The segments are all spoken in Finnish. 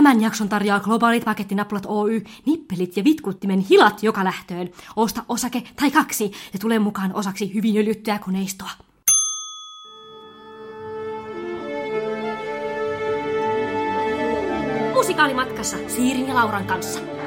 Tämän jakson tarjoaa globaalit pakettinappulat Oy, nippelit ja vitkuttimen hilat joka lähtöön. Osta osake tai kaksi ja tule mukaan osaksi hyvin öljyttyä koneistoa. Musikaalimatkassa Siirin ja Lauran kanssa.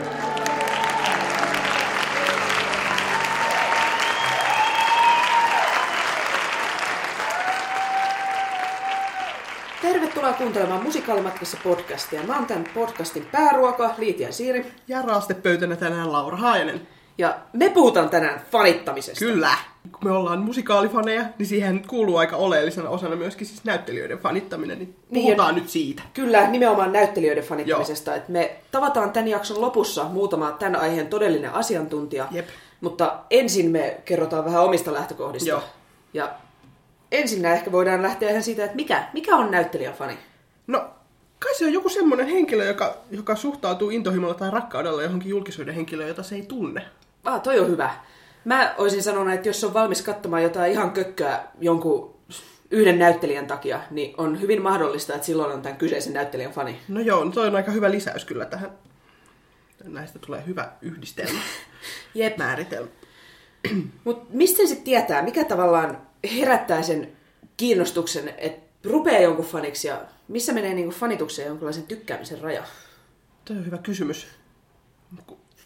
Tervetuloa kuuntelemaan Musikaalimatkassa podcastia. Mä oon tämän podcastin pääruoka, Liitia Siiri. Ja raastepöytänä tänään Laura Haajanen. Ja me puhutaan tänään fanittamisesta. Kyllä. Kun me ollaan musikaalifaneja, niin siihen kuuluu aika oleellisena osana myöskin siis näyttelijöiden fanittaminen. Niin puhutaan nyt siitä. Kyllä, nimenomaan näyttelijöiden fanittamisesta. Et me tavataan tämän jakson lopussa muutama tämän aiheen todellinen asiantuntija. Jep. Mutta ensin me kerrotaan vähän omista lähtökohdista. Joo. Ja ensin ehkä voidaan lähteä ihan siitä, että mikä, mikä on näyttelijäfani? No, kai se on joku semmoinen henkilö, joka, joka suhtautuu intohimolla tai rakkaudella johonkin julkisuuden henkilöön, jota se ei tunne. Ah, toi on hyvä. Mä olisin sanonut, että jos on valmis katsomaan jotain ihan kökköä jonkun yhden näyttelijän takia, niin on hyvin mahdollista, että silloin on tämän kyseisen näyttelijän fani. No joo, no toi on aika hyvä lisäys kyllä tähän. Näistä tulee hyvä yhdistelmä. Jep. Määritelmä. Mutta mistä sitten tietää, mikä tavallaan herättää sen kiinnostuksen, että rupeaa jonkun faniksi ja missä menee niinku fanitukseen jonkinlaisen tykkäämisen raja? Toi on hyvä kysymys.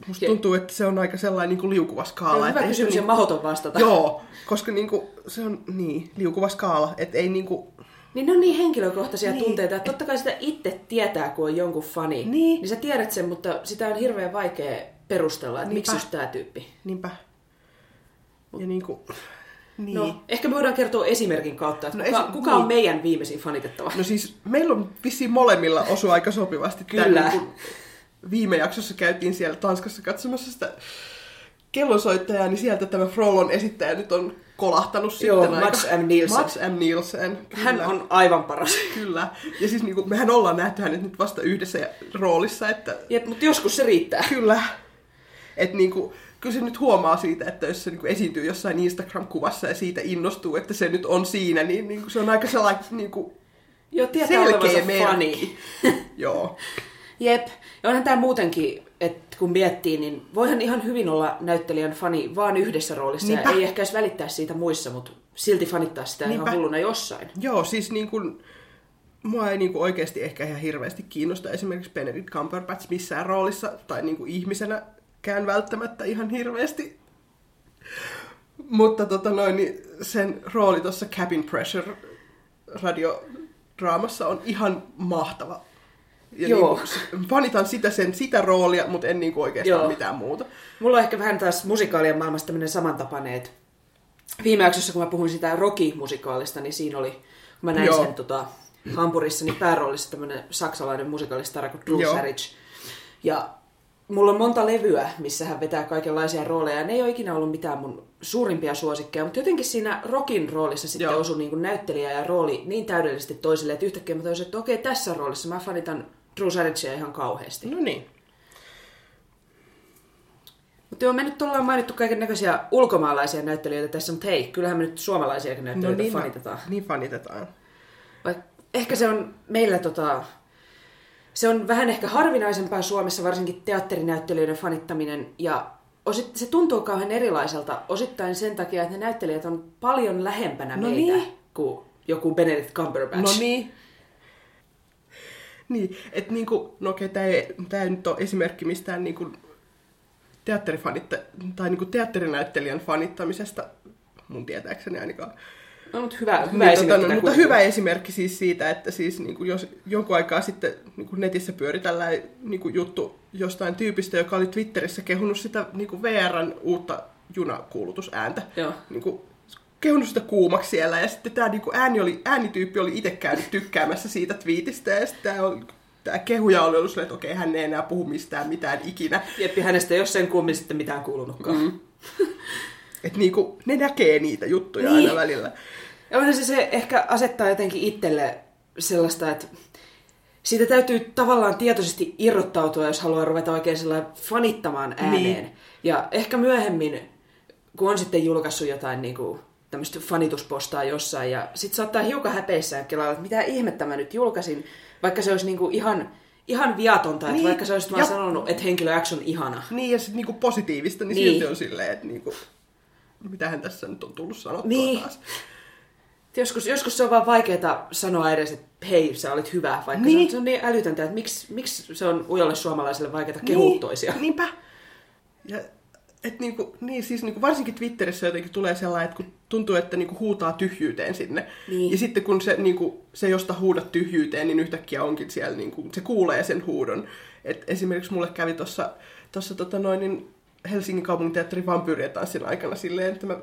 Musta tuntuu, että se on aika sellainen niin kuin liukuva skaala. on hyvä kysymys ja niin- mahdoton vastata. Joo, koska niinku, se on niin, liukuva skaala, että ei niinku, Niin ne on niin henkilökohtaisia Niin. tunteita, että totta kai sitä itse tietää, kun on jonkun fani. Niin. niin sä tiedät sen, mutta sitä on hirveän vaikea perustella, että miksi Niinpä. just tää tyyppi. niinpä. Ja niinku, niin. No, ehkä me voidaan kertoa esimerkin kautta, että No kuka, esi- kuka on niin. meidän viimeisin fanitettava. No siis meillä on vissiin molemmilla osu aika sopivasti. Kyllä. niinku viime jaksossa käytiin siellä Tanskassa katsomassa sitä kellonsoittajaa, niin sieltä tämä Frolon esittäjä nyt on kolahtanut Joo, sitten Mats aika. M. Nielsen. Mats M. Nielsen. Hän kyllä. on aivan paras. Kyllä. Ja siis niinku, mehän ollaan nähty hänet nyt vasta yhdessä roolissa, että Jep, mutta joskus se riittää. Kyllä. Että niinku, kyllä se nyt huomaa siitä, että jos se niinku esiintyy jossain Instagram-kuvassa ja siitä innostuu, että se nyt on siinä, niin niinku, se on aika sellainen niinku, Joo, tietää selkeä merkki. Joo. Jep. Ja onhan tämä muutenkin, että kun miettii, niin voihan ihan hyvin olla näyttelijän fani vaan yhdessä roolissa. Niinpä. Ja ei ehkä edes välittää siitä muissa, mutta silti fanittaa sitä Niinpä. ihan hulluna jossain. Joo, siis niinku, mua ei niinku oikeasti ehkä ihan hirveästi kiinnosta esimerkiksi Benedict Cumberbatch missään roolissa tai niinku ihmisenäkään välttämättä ihan hirveästi. Mutta tota noin, niin sen rooli tuossa Cabin Pressure radiodraamassa on ihan mahtava. Ja Joo. Niinku, fanitan sitä, sen, sitä roolia, mutta en niinku oikeastaan Joo. mitään muuta. Mulla on ehkä vähän taas musikaalien maailmasta tämmöinen samantapainen, että viime jaksossa, kun mä puhuin sitä Rocky-musikaalista, niin siinä oli, kun mä näin Joo. sen tota, Hampurissa, niin pääroolissa tämmöinen saksalainen musikaalistara kuin Drew Joo. Sarich. Ja mulla on monta levyä, missä hän vetää kaikenlaisia rooleja. Ne ei ole ikinä ollut mitään mun suurimpia suosikkeja, mutta jotenkin siinä Rockin roolissa sitten Joo. osui niin kuin näyttelijä ja rooli niin täydellisesti toisille, että yhtäkkiä mä toisin, että okei, tässä roolissa mä fanitan Drew Sarichia ihan kauheasti. No niin. Mutta joo, me nyt ollaan mainittu kaiken näköisiä ulkomaalaisia näyttelijöitä tässä, mutta hei, kyllähän me nyt suomalaisiakin No näyttelijöitä niin, fanitetaan. niin fanitetaan. Vaik, ehkä se on meillä tota, se on vähän ehkä harvinaisempaa Suomessa, varsinkin teatterinäyttelijöiden fanittaminen, ja osit, se tuntuu kauhean erilaiselta osittain sen takia, että ne näyttelijät on paljon lähempänä No meitä niin. kuin joku Benedict Cumberbatch. No niin. Niin, että niinku, no okei, tää ei, tää ei nyt ole esimerkki mistään niinku teatterifanitta, tai niinku teatterinäyttelijän fanittamisesta, mun tietääkseni ainakaan. No, mutta hyvä, hyvä Niin, esimerkki. tota, no, tää mutta hyvä esimerkki siis siitä, että siis niinku, jos jonkun aikaa sitten niinku netissä pyöri tällainen niinku, juttu jostain tyypistä, joka oli Twitterissä kehunut sitä niinku VRn uutta junakuulutusääntä. Joo. Niinku, kehunut sitä kuumaksi siellä ja sitten tämä niinku ääni oli, äänityyppi oli itse käynyt tykkäämässä siitä twiitistä ja sitten tämä oli Tämä kehuja oli ollut silleen, että okei, hän ei enää puhu mistään mitään ikinä. Jeppi, hänestä ei ole sen kummin sitten mitään kuulunutkaan. Mm. Että niinku, ne näkee niitä juttuja Niin. aina välillä. Ja onhan se, se ehkä asettaa jotenkin itselle sellaista, että siitä täytyy tavallaan tietoisesti irrottautua, jos haluaa ruveta oikein sellainen fanittamaan ääneen. Niin. Ja ehkä myöhemmin, kun on sitten julkaissut jotain niin kuin, tämmöistä fanituspostaa jossain, ja sitten saattaa hiukan häpeissään kelailla, että mitä ihmettä mä nyt julkaisin, vaikka se olisi niin kuin ihan, ihan viatonta, että Niin, vaikka sä olisit vaan ja- sanonut, että henkilö X on ihana. Niin, ja sitten niinku positiivista, niin, Niin. silti on silleen, että niinku, mitähän tässä nyt on tullut sanottua Niin. taas. Joskus, joskus se on vaan vaikeaa sanoa edes, että hei, sä olit hyvä, vaikka Niin. se, on, se on niin älytöntä, että miksi, miksi se on ujolle suomalaiselle vaikeaa kehua toisia. Niin, niinpä. Ja, et niinku, niin siis niinku varsinkin Twitterissä jotenkin tulee sellainen, että kun tuntuu, että niinku huutaa tyhjyyteen sinne. Niin. Ja sitten kun se, niinku, se josta huudat tyhjyyteen, niin yhtäkkiä onkin siellä, niinku, se kuulee sen huudon. Et esimerkiksi mulle kävi tuossa tossa, tota noin, niin Helsingin kaupunginteatterin vampyyrien tanssin aikana silleen, että mä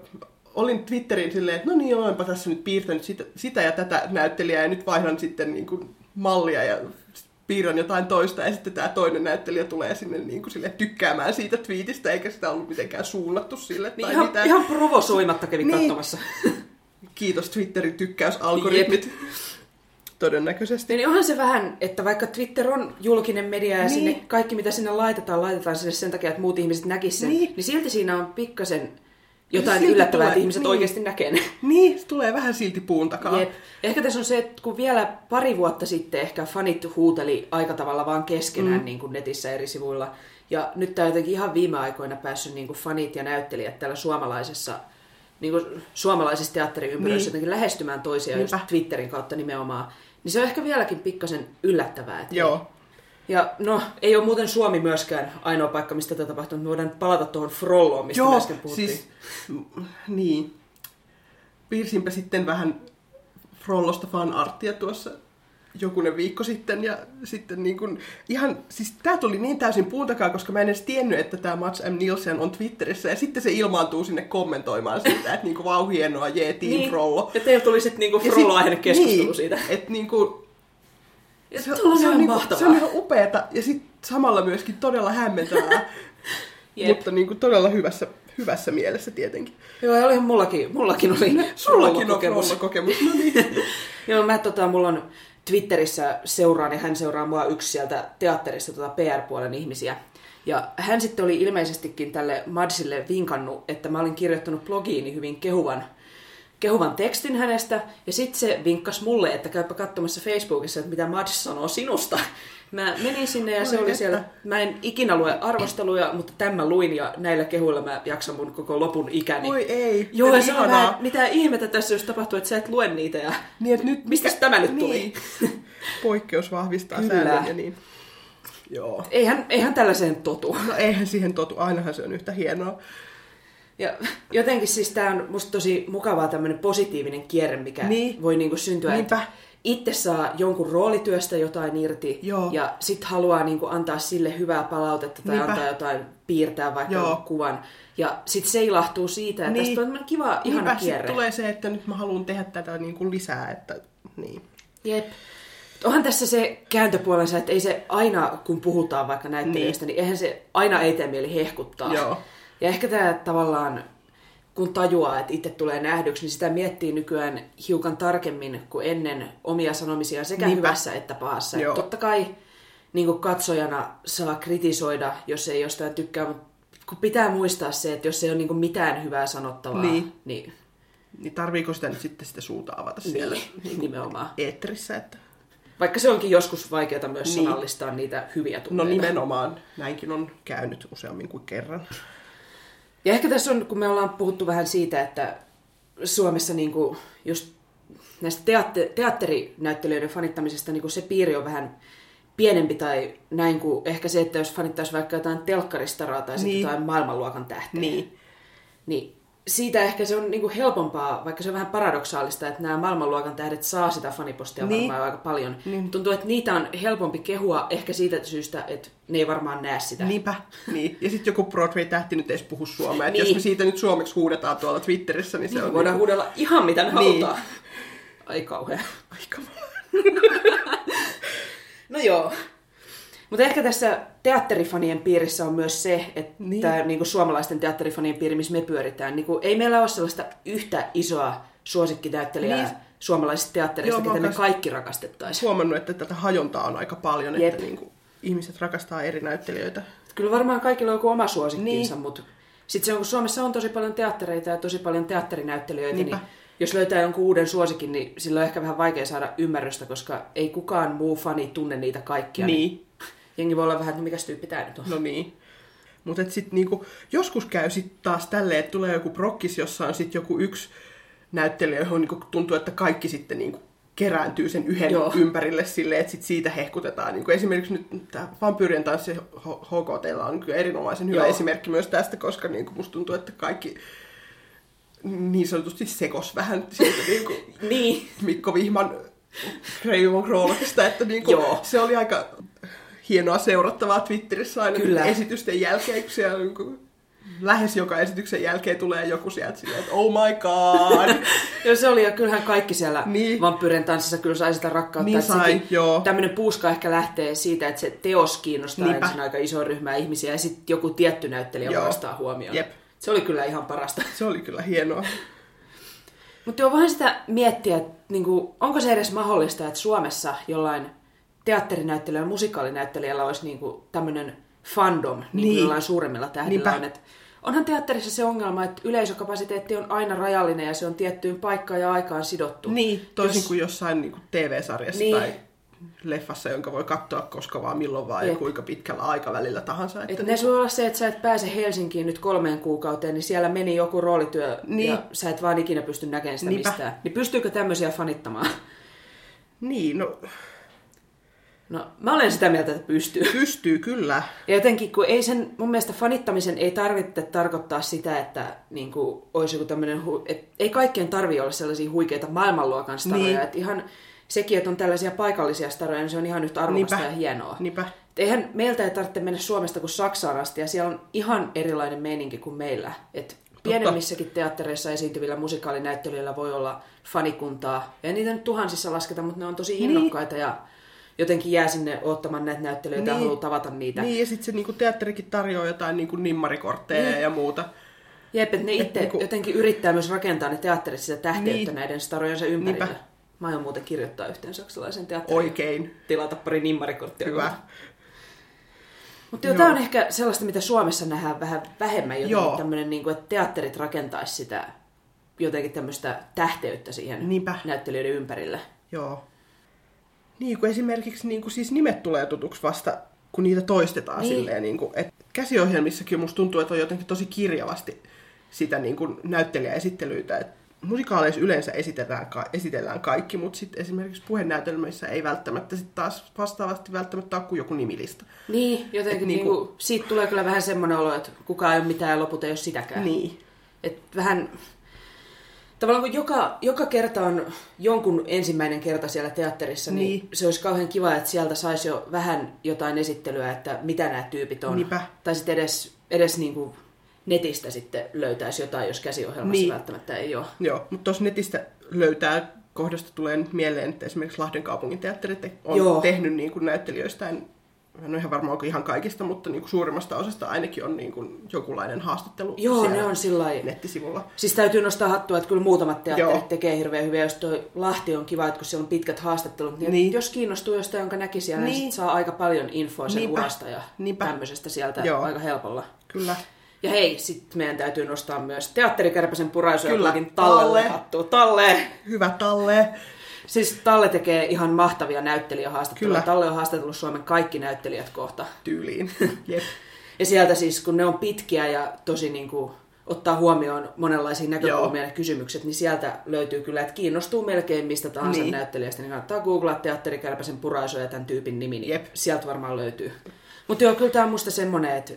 olin Twitteriin silleen, että no niin, olenpa tässä nyt piirtänyt sitä, sitä ja tätä näyttelijää ja nyt vaihdan sitten niin kuin mallia ja piirrän jotain toista ja sitten tämä toinen näyttelijä tulee sinne niin kuin sille tykkäämään siitä twiitistä eikä sitä ollut mitenkään suunnattu sille Niin tai ihan, mitään. ihan provosoimatta kävin Niin. katsomassa. Kiitos Twitterin tykkäysalgoritmit. Todennäköisesti. Niin onhan se vähän, että vaikka Twitter on julkinen media ja Niin. sinne kaikki mitä sinne laitetaan, laitetaan sinne sen takia, että muut ihmiset näkisivät sen, Niin. niin silti siinä on pikkasen jotain Silti yllättävää, tulee- että ihmiset niin. oikeasti näkee ne. Niin, se tulee vähän silti puun takaa. Jep. Ehkä tässä on se, että kun vielä pari vuotta sitten ehkä fanit huuteli aika tavalla vaan keskenään mm. niin kuin netissä eri sivuilla. Ja nyt tämä on jotenkin ihan viime aikoina päässyt niin kuin fanit ja näyttelijät täällä suomalaisessa, niin kuin suomalaisessa teatteriympyröissä Niin. jotenkin lähestymään toisiaan just Niinpä. Twitterin kautta nimenomaan. Niin se on ehkä vieläkin pikkasen yllättävää. Että Joo. Ja no, ei ole muuten Suomi myöskään ainoa paikka, mistä tätä tapahtuu. Me voidaan palata tuohon Frolloon, mistä Joo, äsken puhuttiin. siis, niin. Piirsinpä sitten vähän Frollosta fanarttia tuossa jokunen viikko sitten ja sitten niin kun, ihan, siis tää tuli niin täysin puun takaa, koska mä en edes tiennyt, että tämä Mats M. Nielsen on Twitterissä ja sitten se ilmaantuu sinne kommentoimaan siitä, että niinku vau hienoa, jee, Team niin. Frollo. Ja teillä tuli sitten Ja Frollo-aiheinen keskustelu niin, siitä. Että niinku, Ja se, on se, on niinku, se on ihan upeeta ja sitten samalla myöskin todella hämmentävää, Jep. mutta niinku todella hyvässä, hyvässä mielessä tietenkin. Joo, ja olihan mullakin, mullakin oli Sullakin on Frollo-kokemus. Frollo-kokemus. No niin. Joo, mä tota, mulla on Twitterissä seuraan ja hän seuraa mua yksi sieltä teatterista tota PR-puolen ihmisiä. Ja hän sitten oli ilmeisestikin tälle Madsille vinkannut, että mä olin kirjoittanut blogiini hyvin kehuvan, kehuvan tekstin hänestä. Ja sitten se vinkkasi mulle, että käypä katsomassa Facebookissa, että mitä Mads sanoo sinusta. Mä menin sinne ja se oli siellä, mä en ikinä lue arvosteluja, mutta tämän luin ja näillä kehuilla mä jaksan mun koko lopun ikäni. Oi ei. Joo, ja se on vähän, mitä ihmettä tässä just tapahtuu, että sä et lue niitä ja Niin, että nyt, Mistäs tämä nyt tuli? Niin. Poikkeus vahvistaa säännön ja niin. Joo. eihän, eihän tällaiseen totu. No eihän siihen totu, ainahan se on yhtä hienoa. Ja jotenkin siis tämä on musta tosi mukavaa tämmöinen positiivinen kierre, mikä Niin. voi niinku syntyä. Niinpä. että Itse saa jonkun roolityöstä jotain irti Joo. ja sitten haluaa niinku antaa sille hyvää palautetta tai Niinpä. antaa jotain, piirtää vaikka Joo. kuvan. Ja sitten se ilahtuu siitä, että Niin. tästä on kiva, ihana Niinpä kierre. tulee se, että nyt mä haluan tehdä tätä niin kuin lisää, että niin. Jep. Onhan tässä se kääntöpuolensa, että ei se aina, kun puhutaan vaikka näyttelijöistä, niin, niin eihän se aina ei tee mieli hehkuttaa. Joo. Ja ehkä tämä tavallaan, kun tajuaa, että itse tulee nähdyksi, niin sitä miettii nykyään hiukan tarkemmin kuin ennen omia sanomisia sekä Niinpä. hyvässä että pahassa. Joo. Et totta kai niin kuin katsojana saa kritisoida, jos ei jostain tykkää, mutta kun pitää muistaa se, että jos ei ole niin mitään hyvää sanottavaa, Niin. niin, Niin tarviiko sitä nyt sitten sitä suuta avata siellä niin nimenomaan. eetterissä, että Vaikka se onkin joskus vaikeaa myös Niin. sanallistaa niitä hyviä no tunteita. nimenomaan näinkin on käynyt useammin kuin kerran. Ja ehkä tässä on, kun me ollaan puhuttu vähän siitä, että Suomessa niin kuin just näistä teatte- teatterinäyttelijöiden fanittamisesta niin kuin se piiri on vähän pienempi tai näin kuin ehkä se, että jos fanittaisi vaikka jotain telkkaristaraa tai sitten Niin. jotain maailmanluokan tähteä. Niin. Niin siitä ehkä se on niin kuin helpompaa, vaikka se on vähän paradoksaalista, että nämä maailmanluokan tähdet saa sitä fanipostia Niin. varmaan aika paljon. Niin. Tuntuu, että niitä on helpompi kehua ehkä siitä syystä, että ne ei varmaan näe sitä. Niinpä. Niin. Ja sitten joku Broadway-tähti nyt edes puhu suomea. Niin. Jos me siitä nyt suomeksi huudetaan tuolla Twitterissä, niin se Niin, on... voidaan niinku- huudella ihan mitä me Niin. halutaan. Ai kauhea. Aika No joo. Mutta ehkä tässä teatterifanien piirissä on myös se, että Niin. niin. niin suomalaisten teatterifanien piiri, missä me pyöritään, niin ei meillä ole sellaista yhtä isoa suosikkinäyttelijää Niin. niin. suomalaisesta teatterista, Joo, ketä me kaikki rakastettaisiin. huomannut, että tätä hajontaa on aika paljon, Jep. että niin kuin, ihmiset rakastaa eri näyttelijöitä. Kyllä varmaan kaikilla on joku oma suosikkinsa, Niin. mutta sitten se on, kun Suomessa on tosi paljon teattereita ja tosi paljon teatterinäyttelijöitä, Niinpä. niin jos löytää jonkun uuden suosikin, niin sillä on ehkä vähän vaikea saada ymmärrystä, koska ei kukaan muu fani tunne niitä kaikkia. Niin. Jengi voi olla vähän, että no mikäs tyyppi tää nyt on. No niin. Mutta sitten niinku, joskus käy sitten taas tälleen, että tulee joku prokkis, jossa on sitten joku yksi näyttelijä, johon niinku tuntuu, että kaikki sitten niinku kerääntyy sen yhden Joo. Ympärille silleen, että sit siitä hehkutetaan. Niin kuin esimerkiksi nyt tämä Vampyyrien tanssi H- HKTllä on kyllä erinomaisen hyvä Joo. esimerkki myös tästä, koska niin kuin musta tuntuu, että kaikki niin sanotusti sekos vähän siitä niin kuin Niin. Mikko Vihman Raymond Kroolokista, että niin kuin, se oli aika hienoa seurattavaa Twitterissä aina Kyllä. esitysten jälkeen, kun siellä niin kuin, lähes joka esityksen jälkeen tulee joku sieltä silleen, että oh my god. Joo, se oli, ja kyllähän kaikki siellä niin. Vampyyren tanssissa kyllä sai sitä rakkautta. Niin sai, sekin- joo. Tämmöinen puuska ehkä lähtee siitä, että se teos kiinnostaa Niinpä. ensin aika iso ryhmää ihmisiä, ja sitten joku tietty näyttelijä Joo. vastaa huomioon. Jep. Se oli kyllä ihan parasta. Se oli kyllä hienoa. Mutta joo, vähän sitä miettiä, että niinku, onko se edes mahdollista, että Suomessa jollain teatterinäyttelijällä ja musikaalinäyttelijällä olisi niinku tämmöinen fandom, niin kuin Niin. jollain suuremmilla tähdillä Niinpä. on. Et onhan teatterissa se ongelma, että yleisökapasiteetti on aina rajallinen ja se on tiettyyn paikkaan ja aikaan sidottu. Niin, toisin Jos- kuin jossain niin kuin TV-sarjassa Niin. tai leffassa, jonka voi katsoa koska vaan milloin vaan ja Jep. kuinka pitkällä aikavälillä tahansa. Että Et ne voi olla se, että sä et pääse Helsinkiin nyt kolmeen kuukauteen, niin siellä meni joku roolityö Niin. ja sä et vaan ikinä pysty näkemään sitä Niinpä. mistään. Niin pystyykö tämmöisiä fanittamaan? Niin, no No, mä olen sitä mieltä, että pystyy. pystyy kyllä. Ja jotenkin, kun ei sen, mun mielestä fanittamisen ei tarvitse tarkoittaa sitä, että niin kuin, olisi joku tämmöinen, et, ei kaikkien tarvi olla sellaisia huikeita maailmanluokan staroja. Niin. Että ihan sekin, että on tällaisia paikallisia staroja, niin se on ihan yhtä arvokasta Niinpä. ja hienoa. Niinpä. Et Eihän meiltä ei tarvitse mennä Suomesta kuin Saksaan asti, ja siellä on ihan erilainen meininki kuin meillä. Et pienemmissäkin teattereissa esiintyvillä musikaalinäyttelijöillä voi olla fanikuntaa. Ja niitä nyt tuhansissa lasketa, mutta ne on tosi Niin. innokkaita ja jotenkin jää sinne ottamaan näitä näyttelijöitä ja Niin. haluaa tavata niitä. Niin, ja sitten se niinku, teatterikin tarjoaa jotain niinku, nimmarikortteja Niin. ja muuta. Jep, että ne itse niinku- jotenkin yrittää myös rakentaa ne teatterit sitä tähteyttä Niin. näiden starojensa ympärille. Niinpä. Mä aion muuten kirjoittaa yhteen saksalaisen teatterin. Oikein. Tilata pari nimmarikorttia. Hyvä. Mutta joo, Joo. tämä on ehkä sellaista, mitä Suomessa nähdään vähän vähemmän jotenkin tämmöinen, niin kuin, että teatterit rakentaisi sitä jotenkin tämmöistä tähteyttä siihen Niinpä. näyttelijöiden ympärille. Joo. Niin, kun esimerkiksi niin kuin siis nimet tulee tutuksi vasta, kun niitä toistetaan Niin. niin. silleen. Niin kuin, että käsiohjelmissakin musta tuntuu, että on jotenkin tosi kirjavasti sitä niin kuin näyttelijäesittelyitä. Et musikaaleissa yleensä esitetään, ka- esitellään kaikki, mutta sitten esimerkiksi puhenäytelmissä ei välttämättä sit taas vastaavasti välttämättä ole kuin joku nimilista. Niin, jotenkin Et niinku, niinku- siitä tulee kyllä vähän semmoinen olo, että kukaan ei ole mitään ja loput ei ole sitäkään. Niin. Et vähän, tavallaan kun joka, joka kerta on jonkun ensimmäinen kerta siellä teatterissa, niin, Niin. se olisi kauhean kiva, että sieltä saisi jo vähän jotain esittelyä, että mitä nämä tyypit on. Niinpä. Tai sitten edes, edes niinku netistä sitten löytäisi jotain, jos käsiohjelmassa Niin. välttämättä ei ole. Joo, mutta tuossa netistä löytää kohdasta tulee mieleen, että esimerkiksi Lahden kaupungin teatteri te- on. Joo. tehnyt niin kuin näyttelijöistään, en ole ihan varma onko ihan kaikista, mutta niin kuin suurimmasta osasta ainakin on niin kuin jokinlainen haastattelu Joo, ne on sillä nettisivulla. Siis täytyy nostaa hattua, että kyllä muutamat teatterit Joo. tekee hirveän hyviä. Jos toi Lahti on kiva, että kun siellä on pitkät haastattelut, niin, Niin. jos kiinnostuu jostain, jonka näki siellä, niin, Niin. saa aika paljon infoa sen Niinpä. urasta ja Niinpä. tämmöisestä sieltä Joo. aika helpolla. Kyllä. Ja hei, sitten meidän täytyy nostaa myös teatterikärpäsen puraisuja Kyllä. Talle. hattua. Talle! Hyvä Talle. Siis Talle tekee ihan mahtavia näyttelijähaastatteluja. Kyllä. Talle on haastatellut Suomen kaikki näyttelijät kohta. Tyyliin. Jep. Ja sieltä siis, kun ne on pitkiä ja tosi niin kuin, ottaa huomioon monenlaisia näkökulmia ja kysymykset, niin sieltä löytyy kyllä, että kiinnostuu melkein mistä tahansa niin. Näyttelijästä, niin kannattaa googlaa teatterikärpäsen puraiso ja tämän tyypin nimi, niin Jep. sieltä varmaan löytyy. Mutta joo, kyllä tämä on musta semmoinen, että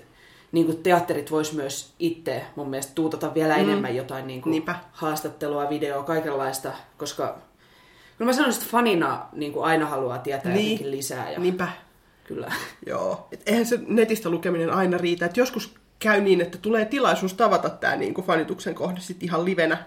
niin kuin teatterit vois myös itse mun mielestä tuutata vielä mm. enemmän jotain niin kuin Niinpä. haastattelua, videoa, kaikenlaista, koska kyllä mä sanoisin, että fanina niin kuin aina haluaa tietää Niin. jotenkin lisää. Ja Niinpä. Kyllä. Joo. Et eihän se netistä lukeminen aina riitä. Et joskus käy niin, että tulee tilaisuus tavata tämä niinku fanituksen kohde sit ihan livenä.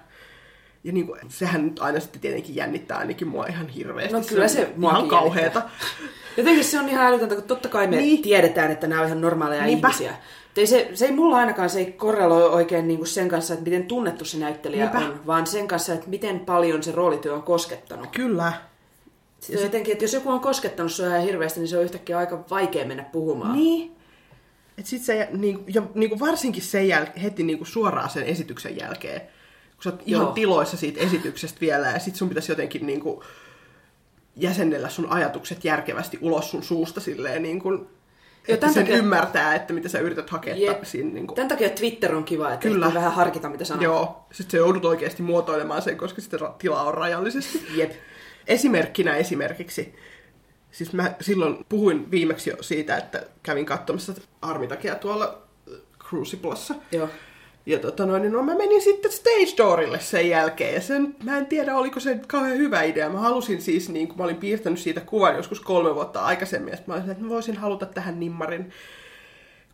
Ja niinku, sehän nyt aina sitten tietenkin jännittää ainakin mua ihan hirveästi. No kyllä se on muakin ihan kauheeta. Jotenkin se on ihan älytöntä, kun totta kai me niin. Niin. tiedetään, että nämä on ihan normaaleja Niinpä. ihmisiä. Ei se, se ei mulla ainakaan se ei korreloi oikein niinku sen kanssa, että miten tunnettu se näyttelijä Niinpä. on, vaan sen kanssa, että miten paljon se roolityö on koskettanut. Kyllä. Sitten sit... jotenkin, että jos joku on koskettanut sua ihan hirveästi, niin se on yhtäkkiä aika vaikea mennä puhumaan. Niin. Et sit se, niinku, ja niinku varsinkin sen jäl- heti niinku suoraan sen esityksen jälkeen, kun sä oot ihan Joo. tiloissa siitä esityksestä vielä, ja sit sun pitäisi jotenkin niinku jäsennellä sun ajatukset järkevästi ulos sun suusta silleen niin kuin, että tämän sen takia- ymmärtää, että mitä sä yrität hakea Jep. siinä. Niin kuin, Tämän takia Twitter on kiva, että Kyllä. Vähän harkita, mitä sanoo. Joo, sitten se joudut oikeasti muotoilemaan sen, koska sitten ra- tilaa on rajallisesti. Jep. Esimerkkinä esimerkiksi, siis mä silloin puhuin viimeksi jo siitä, että kävin katsomassa Armitakia tuolla äh, Cruciblessa. Joo. Ja tota noin, niin no mä menin sitten Stage Doorille sen jälkeen. Ja sen, mä en tiedä, oliko se kauhean hyvä idea. Mä halusin siis, niin kun mä olin piirtänyt siitä kuvan joskus kolme vuotta aikaisemmin. Sit mä olin, että mä voisin haluta tähän nimmarin,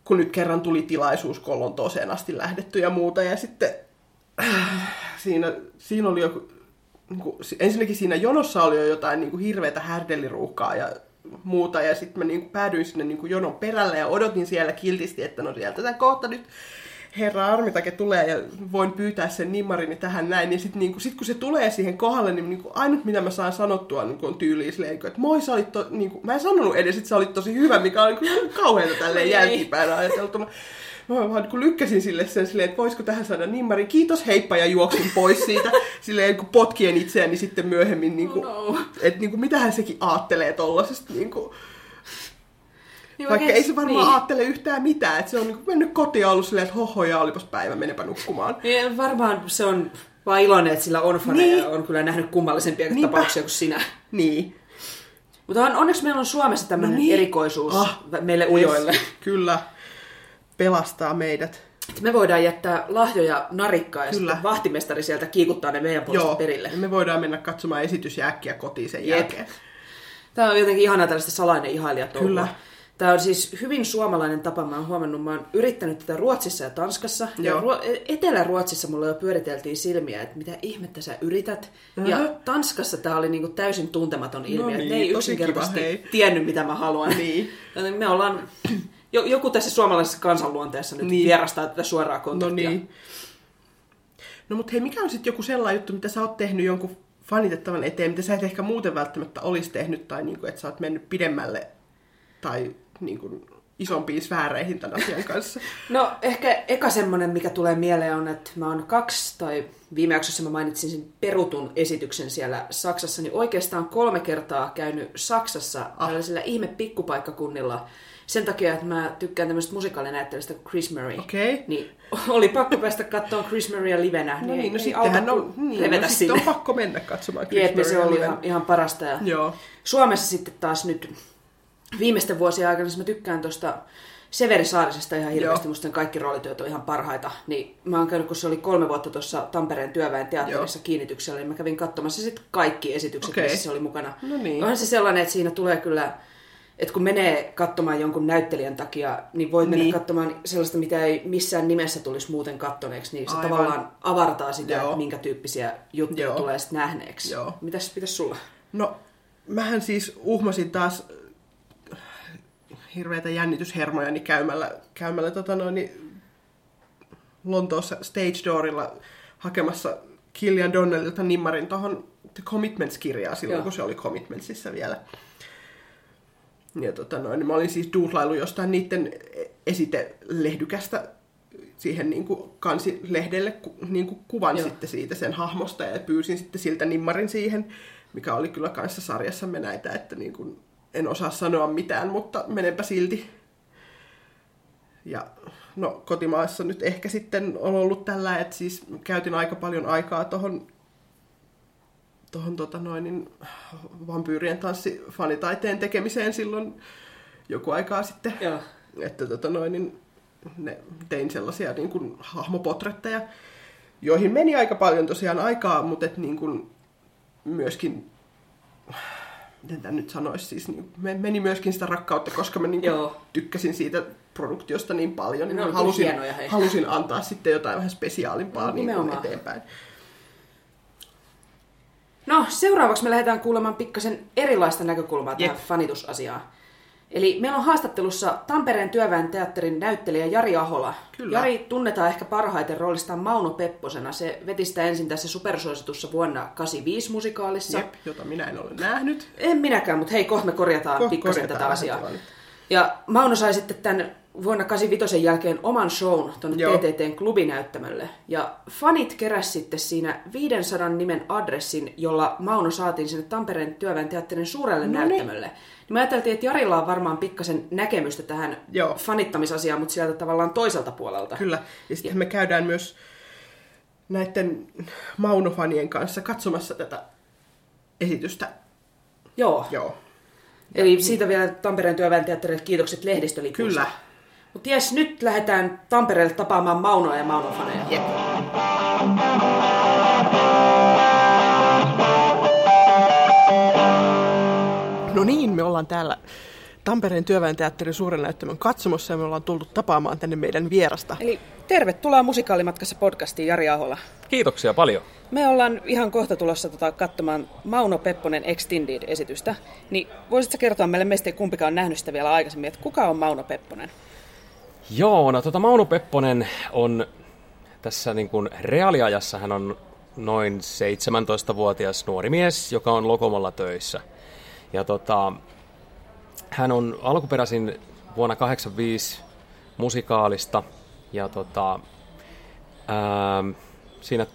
kun nyt kerran tuli tilaisuus, kun on Lontooseen asti lähdetty ja muuta. Ja sitten äh, siinä, siinä oli joku, niin kuin, ensinnäkin siinä jonossa oli jo jotain niin kuin hirveätä härdelliruuhkaa ja muuta. Ja sitten mä niin kuin, päädyin sinne niin kuin jonon perälle ja odotin siellä kiltisti, että no sieltä sä kohta nyt herra Armitake tulee ja voin pyytää sen nimmarini tähän näin, niin sitten niinku, sit kun se tulee siihen kohdalle, niin niinku, ainut mitä mä saan sanottua niinku, on tyyliin silleen, niinku, että moi sä olit to, niinku, mä en sanonut edes, että sä olit tosi hyvä, mikä on niinku, kauheata tälleen jälkipäin ajateltuna. Mä vaan niin lykkäsin sille sen silleen, että voisiko tähän saada nimmari. Kiitos heippa ja juoksin pois siitä. Silleen kun potkien itseäni sitten myöhemmin, niin kuin, Oh no. että niin kuin, mitähän sekin aattelee tollasesta. Niin kuin, Niin vaikka ei se varmaan niin. aattele yhtään mitään. Että se on niin mennyt kotiin ja ollut silleen, että hoho ja olipas päivä, menepä nukkumaan. Niin, varmaan se on vaan iloinen, että sillä on faneja Niin. on kyllä nähnyt kummallisempia Niinpä. tapauksia kuin sinä. Niin. Mutta on, onneksi meillä on Suomessa tämmöinen No niin. erikoisuus Ah. meille ujoille. Kyllä. Pelastaa meidät. Että me voidaan jättää lahjoja narikkaa ja Kyllä. sitten vahtimestari sieltä kiikuttaa ne meidän puolesta Joo, perille. me voidaan mennä katsomaan esitys ja äkkiä kotiin sen Jep. jälkeen. Tämä on jotenkin ihanaa tällaista salainen ihailijatouhua. Kyllä. Tämä on siis hyvin suomalainen tapa. Mä oon huomannut, mä oon yrittänyt tätä Ruotsissa ja Tanskassa. Ja Joo. Ruo- Etelä-Ruotsissa mulla jo pyöriteltiin silmiä, että mitä ihmettä sä yrität. Mhm. Ja Tanskassa tämä oli niinku täysin tuntematon ilmiö. No niin, ne ei yksinkertaisesti kiva, hei. tiennyt, mitä mä haluan. Niin. Joten me ollaan, jo- joku tässä suomalaisessa kansanluonteessa nyt Niin. vierastaa tätä suoraa No kontaktia. niin. No mutta hei, mikä on sitten joku sellainen juttu, mitä sä oot tehnyt jonkun fanitettavan eteen, mitä sä et ehkä muuten välttämättä olisi tehnyt, tai niinku, että sä oot mennyt pidemmälle tai niinku, isompiin sfääreihin tämän asian kanssa? No ehkä eka semmonen, mikä tulee mieleen on, että mä oon kaksi, tai viime jaksossa mä mainitsin sen perutun esityksen siellä Saksassa, niin oikeastaan kolme kertaa käynyt Saksassa ah. tällaisilla ihme pikkupaikkakunnilla sen takia, että mä tykkään tämmöistä musikaalinäyttelystä kuin Chris Murray. Okei. Niin oli pakko päästä katsomaan Chris Murraya livenä. No niin, no ei sittenhän on, kuin niin, no sinne. on pakko mennä katsomaan Chris ja se oli ihan, ihan parasta. Ja Joo. Suomessa sitten taas nyt viimeisten vuosien aikana, siis mä tykkään tuosta Severi Saarisesta ihan hirveästi, Joo. musta kaikki roolityöt on ihan parhaita. Niin mä oon käynyt, kun se oli kolme vuotta tuossa Tampereen työväen teatterissa Joo. kiinnityksellä, niin mä kävin katsomassa sitten kaikki esitykset, Okei. missä se oli mukana. No niin. Onhan se sellainen, että siinä tulee kyllä, että kun menee katsomaan jonkun näyttelijän takia, niin voit mennä Niin. katsomaan sellaista, mitä ei missään nimessä tulisi muuten kattoneeksi, niin se Aivan. tavallaan avartaa sitä, Joo. että minkä tyyppisiä juttuja Joo. tulee sitten nähneeksi. Joo. Mitäs, mitäs sulla? No, mähän siis uhmasin taas hirveitä jännityshermojani käymällä, käymällä tota noin, niin Lontoossa Stage Doorilla hakemassa Killian Donnellilta nimmarin tuohon The Commitments-kirjaa silloin, Joo. kun se oli Commitmentsissa vielä. Ja tota noin, niin mä olin siis duutlailu jostain niiden esitelehdykästä siihen niin kuin kansilehdelle niin kuin kuvan Joo. sitten siitä sen hahmosta ja pyysin sitten siltä nimmarin siihen, mikä oli kyllä kanssa sarjassamme näitä, että niin kuin en osaa sanoa mitään, mutta menenpä silti. Ja no kotimaassa nyt ehkä sitten on ollut tällä, että siis käytin aika paljon aikaa tohon tohon tota noin, niin, vampyyrien tanssi fanitaiteen tekemiseen silloin joku aikaa sitten. Joo. Että tota noin, niin ne, tein sellaisia niin kuin, hahmopotretteja, joihin meni aika paljon tosiaan aikaa, mutta et, niin kuin, myöskin, miten tämä nyt sanoisi, siis niin, me- meni myöskin sitä rakkautta, koska mä niin kuin, tykkäsin siitä produktiosta niin paljon, niin halusin, hienoja, hei. halusin antaa sitten jotain vähän spesiaalimpaa No, niin kuin, eteenpäin. No, seuraavaksi me lähdetään kuulemaan pikkasen erilaista näkökulmaa tähän Jep. fanitusasiaan. Eli meillä on haastattelussa Tampereen työväen teatterin näyttelijä Jari Ahola. Kyllä. Jari tunnetaan ehkä parhaiten roolistaan Mauno Pepposena. Se veti sitä ensin tässä supersuositussa vuonna 85 musikaalissa. Jep, jota minä en ole nähnyt. En minäkään, mutta hei, kohta me korjataan Kohta pikkasen korjataan tätä asiaa. Ja Mauno sai sitten tämän vuonna 85 jälkeen oman shown tuonne Joo. TTTn klubinäyttämölle. Ja fanit keräs sitten siinä 500 nimen adressin, jolla Mauno saatiin sinne Tampereen työväen teatterin suurelle No niin. näyttämölle. Niin me ajateltiin, että Jarilla on varmaan pikkasen näkemystä tähän Joo. fanittamisasiaan, mutta sieltä tavallaan toiselta puolelta. Kyllä. Ja sitten me käydään myös näiden Mauno-fanien kanssa katsomassa tätä esitystä. Joo. Joo. Eli siitä vielä Tampereen työväen teatterille kiitokset lehdistölipuista. Kyllä. Mutta jes, nyt lähdetään Tampereelle tapaamaan Maunoa ja Maunon faneja. Jep. No niin, me ollaan täällä Tampereen työväen teatterin suuren näyttämön katsomossa ja me ollaan tultu tapaamaan tänne meidän vierasta. Eli tervetuloa Musikaalimatkassa podcastiin Jari Ahola. Kiitoksia paljon. Me ollaan ihan kohta tulossa tota, katsomaan Mauno Pepponen Extended-esitystä. Niin voisitko kertoa meille, meistä ei kumpikaan nähnyt sitä vielä aikaisemmin, että kuka on Mauno Pepponen? Joo, no tota Mauno Pepponen on tässä niin kuin reaaliajassa hän on noin 17-vuotias nuori mies, joka on Lokomolla töissä. Ja tota, hän on alkuperäisin vuonna 85 musikaalista ja tota, ää, siinä,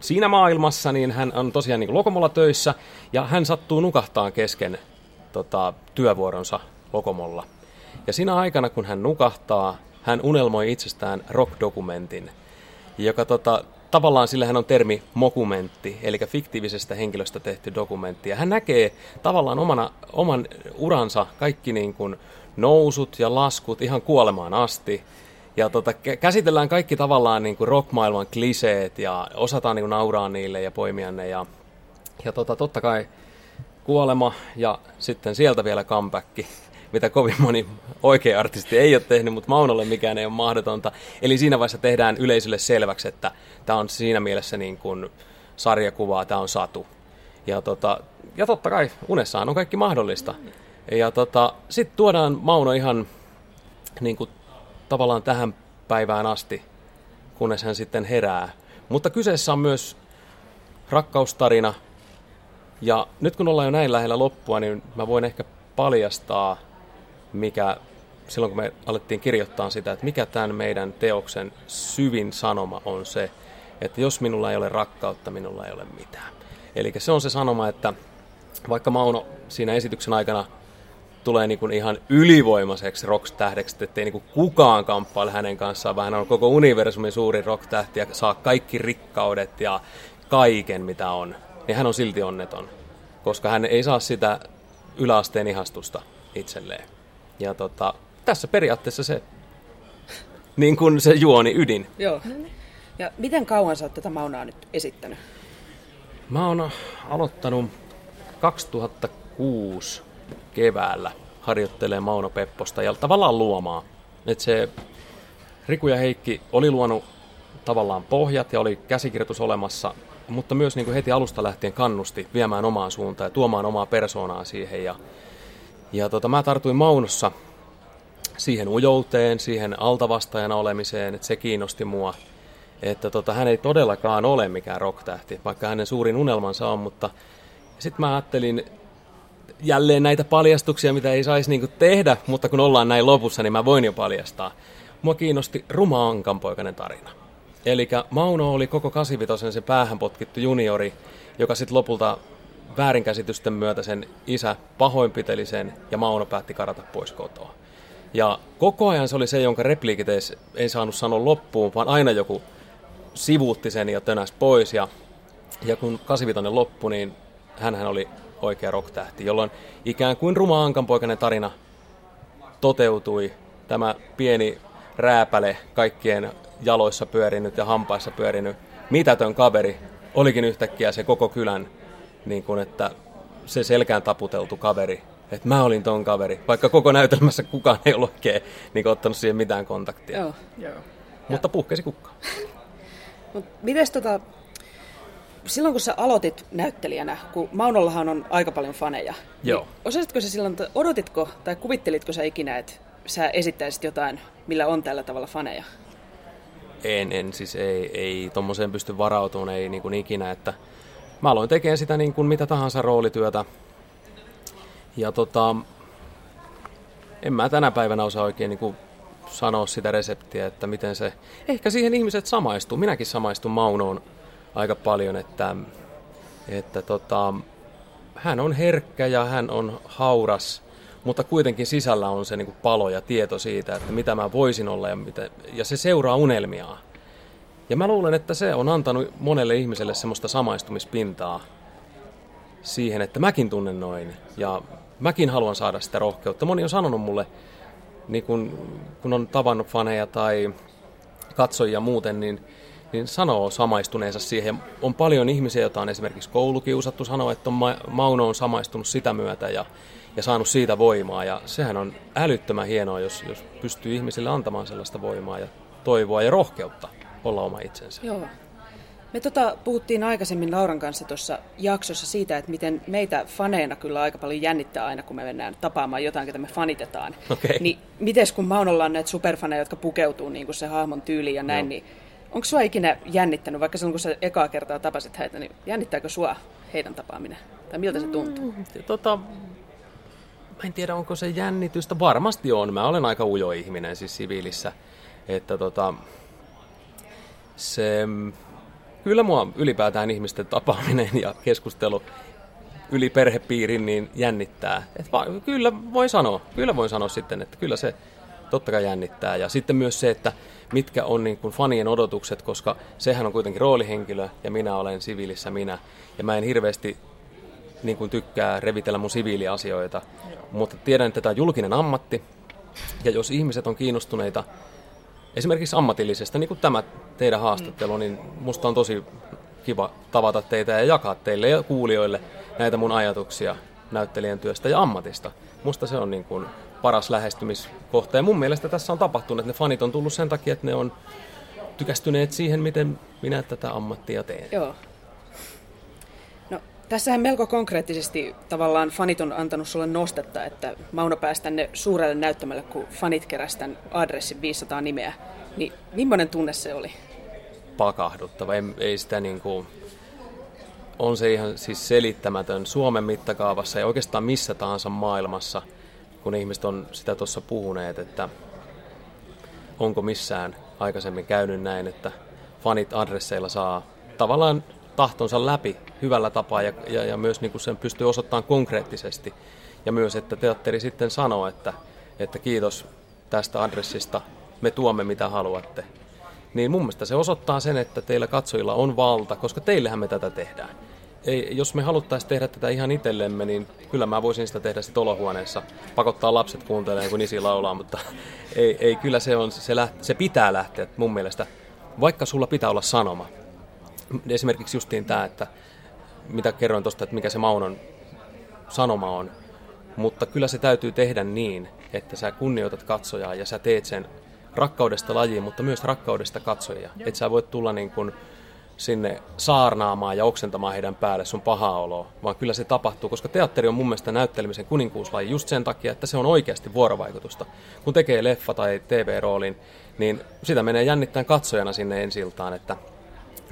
siinä maailmassa niin hän on tosiaan niin Lokomolla töissä ja hän sattuu nukahtaan kesken tota, työvuoronsa Lokomolla. Ja siinä aikana, kun hän nukahtaa, hän unelmoi itsestään rock-dokumentin, joka tota, tavallaan sillähän on termi mokumentti, eli fiktiivisestä henkilöstä tehty dokumentti. Ja hän näkee tavallaan omana, oman uransa kaikki niin kuin nousut ja laskut ihan kuolemaan asti. Ja tota, kä- käsitellään kaikki tavallaan niin kuin rockmaailman kliseet ja osataan niin kuin nauraa niille ja poimia ne. Ja, ja tota, totta kai kuolema ja sitten sieltä vielä comeback, mitä kovin moni oikea artisti ei ole tehnyt, mutta Maunolle mikään ei ole mahdotonta. Eli siinä vaiheessa tehdään yleisölle selväksi, että tämä on siinä mielessä niin kuin sarjakuvaa, tämä on satu. Ja, tota, ja totta kai unessaan on kaikki mahdollista. Ja tota, sitten tuodaan Mauno ihan niin kuin, tavallaan tähän päivään asti, kunnes hän sitten herää. Mutta kyseessä on myös rakkaustarina. Ja nyt kun ollaan jo näin lähellä loppua, niin mä voin ehkä paljastaa, mikä silloin kun me alettiin kirjoittaa sitä, että mikä tämän meidän teoksen syvin sanoma on se, että jos minulla ei ole rakkautta, minulla ei ole mitään. Eli se on se sanoma, että vaikka Mauno siinä esityksen aikana tulee niin kuin ihan ylivoimaiseksi rock-tähdeksi, ettei niin kuin kukaan kamppaile hänen kanssaan, vaan hän on koko universumin suuri rock-tähti ja saa kaikki rikkaudet ja kaiken mitä on, niin hän on silti onneton, koska hän ei saa sitä yläasteen ihastusta itselleen. Ja tota, tässä periaatteessa se, niin kuin se juoni ydin. Joo. Ja miten kauan sä oot tätä Maunaa nyt esittänyt? Mä oon aloittanut 2006 keväällä harjoittelee Mauno Pepposta ja tavallaan luomaan. Et se Riku ja Heikki oli luonut tavallaan pohjat ja oli käsikirjoitus olemassa, mutta myös niin kuin heti alusta lähtien kannusti viemään omaan suuntaan ja tuomaan omaa persoonaa siihen. Ja, ja tota, mä tartuin Maunossa siihen ujouteen, siihen altavastajana olemiseen, että se kiinnosti mua. Että tota, hän ei todellakaan ole mikään rocktähti, vaikka hänen suurin unelmansa on, mutta sitten mä ajattelin jälleen näitä paljastuksia, mitä ei saisi niinku tehdä, mutta kun ollaan näin lopussa, niin mä voin jo paljastaa. Mua kiinnosti Ruma Ankanpoikainen tarina. Eli Mauno oli koko 85 se päähän potkittu juniori, joka sitten lopulta väärinkäsitysten myötä sen isä pahoinpiteli sen ja Mauno päätti karata pois kotoa. Ja koko ajan se oli se, jonka repliikit ei, ei saanut sanoa loppuun, vaan aina joku sivuutti sen ja tönäs pois. Ja, ja kun 85 loppui, niin hän oli oikea rocktähti, jolloin ikään kuin Ruma Ankanpoikainen tarina toteutui. Tämä pieni rääpäle, kaikkien jaloissa pyörinyt ja hampaissa pyörinyt mitätön kaveri olikin yhtäkkiä se koko kylän, niin kuin että se selkään taputeltu kaveri, että mä olin ton kaveri, vaikka koko näytelmässä kukaan ei ollut oikein niin ottanut siihen mitään kontaktia. Joo. Joo. Mutta puhkesi kukkaan. Mut mites tota, silloin kun sä aloitit näyttelijänä, kun Maunollahan on aika paljon faneja, Joo. Niin osasitko sä silloin, odotitko tai kuvittelitko sä ikinä, että sä esittäisit jotain, millä on tällä tavalla faneja? En, en siis ei, ei tommoseen pysty varautumaan, ei niin kuin ikinä, että mä aloin tekemään sitä niin kuin mitä tahansa roolityötä. Ja tota, en mä tänä päivänä osaa oikein niin kuin sanoa sitä reseptiä, että miten se, ehkä siihen ihmiset samaistuu. Minäkin samaistun Maunoon aika paljon, että, että tota, hän on herkkä ja hän on hauras, mutta kuitenkin sisällä on se niin kuin palo ja tieto siitä, että mitä mä voisin olla ja, mitä, ja se seuraa unelmiaan. Ja mä luulen, että se on antanut monelle ihmiselle semmoista samaistumispintaa siihen, että mäkin tunnen noin ja mäkin haluan saada sitä rohkeutta. Moni on sanonut mulle, niin kun, kun on tavannut faneja tai katsojia muuten, niin, niin sanoo samaistuneensa siihen. On paljon ihmisiä, joita on esimerkiksi koulukiusattu, sanoo, että on Ma- Mauno on samaistunut sitä myötä ja, ja saanut siitä voimaa. Ja sehän on älyttömän hienoa, jos, jos pystyy ihmisille antamaan sellaista voimaa ja toivoa ja rohkeutta olla oma itsensä. Joo. Me tota, puhuttiin aikaisemmin Lauran kanssa tuossa jaksossa siitä, että miten meitä faneina kyllä aika paljon jännittää aina, kun me mennään tapaamaan jotain, ketä me fanitetaan. Okei. Niin mites kun Maunolla on näitä superfaneja, jotka pukeutuu niin kuin se hahmon tyyliin ja näin, Joo. niin onko sua ikinä jännittänyt, vaikka silloin kun sä ekaa kertaa tapasit heitä, niin jännittääkö sua heidän tapaaminen? Tai miltä se tuntuu? Tota, mä en tiedä, onko se jännitystä. Varmasti on. Mä olen aika ujo ihminen siis siviilissä. Että tota, se, kyllä mua ylipäätään ihmisten tapaaminen ja keskustelu yli perhepiirin niin jännittää. Et va, kyllä voi sanoa, kyllä voin sanoa sitten, että kyllä se totta kai jännittää. Ja sitten myös se, että mitkä on niin kuin fanien odotukset, koska sehän on kuitenkin roolihenkilö ja minä olen siviilissä minä. Ja mä en hirveästi niin kuin tykkää revitellä mun siviiliasioita, mutta tiedän, että tämä on julkinen ammatti. Ja jos ihmiset on kiinnostuneita esimerkiksi ammatillisesta, niin kuin tämä teidän haastattelu, niin musta on tosi kiva tavata teitä ja jakaa teille ja kuulijoille näitä mun ajatuksia näyttelijän työstä ja ammatista. Musta se on niin kuin paras lähestymiskohta. Ja mun mielestä tässä on tapahtunut, että ne fanit on tullut sen takia, että ne on tykästyneet siihen, miten minä tätä ammattia teen. Joo. Tässähän melko konkreettisesti tavallaan fanit on antanut sulle nostetta, että Mauno pääsi tänne suurelle näyttämälle, kun fanit keräsi tämän adressin 500 nimeä. Niin millainen tunne se oli? pakahduttava. Ei, ei sitä niin kuin, on se ihan siis selittämätön Suomen mittakaavassa ja oikeastaan missä tahansa maailmassa, kun ihmiset on sitä tuossa puhuneet, että onko missään aikaisemmin käynyt näin, että fanit adresseilla saa tavallaan tahtonsa läpi hyvällä tapaa ja, ja, ja myös niin kuin sen pystyy osoittamaan konkreettisesti. Ja myös, että teatteri sitten sanoo, että, että kiitos tästä adressista, me tuomme mitä haluatte. Niin mun mielestä se osoittaa sen, että teillä katsojilla on valta, koska teillähän me tätä tehdään. Ei, jos me haluttaisiin tehdä tätä ihan itsellemme, niin kyllä mä voisin sitä tehdä sitten olohuoneessa. Pakottaa lapset kuuntelemaan, kun isi laulaa, mutta ei, ei kyllä se, on, se, läht, se pitää lähteä mun mielestä. Vaikka sulla pitää olla sanoma. Esimerkiksi justiin tämä, että mitä kerroin tuosta, että mikä se Maunon sanoma on. Mutta kyllä se täytyy tehdä niin, että sä kunnioitat katsojaa ja sä teet sen rakkaudesta lajiin, mutta myös rakkaudesta katsojia. Että sä voit tulla niin kuin sinne saarnaamaan ja oksentamaan heidän päälle sun pahaa oloa, vaan kyllä se tapahtuu, koska teatteri on mun mielestä näyttelemisen kuninkuuslaji just sen takia, että se on oikeasti vuorovaikutusta. Kun tekee leffa tai TV-roolin, niin sitä menee jännittämään katsojana sinne ensiltaan, että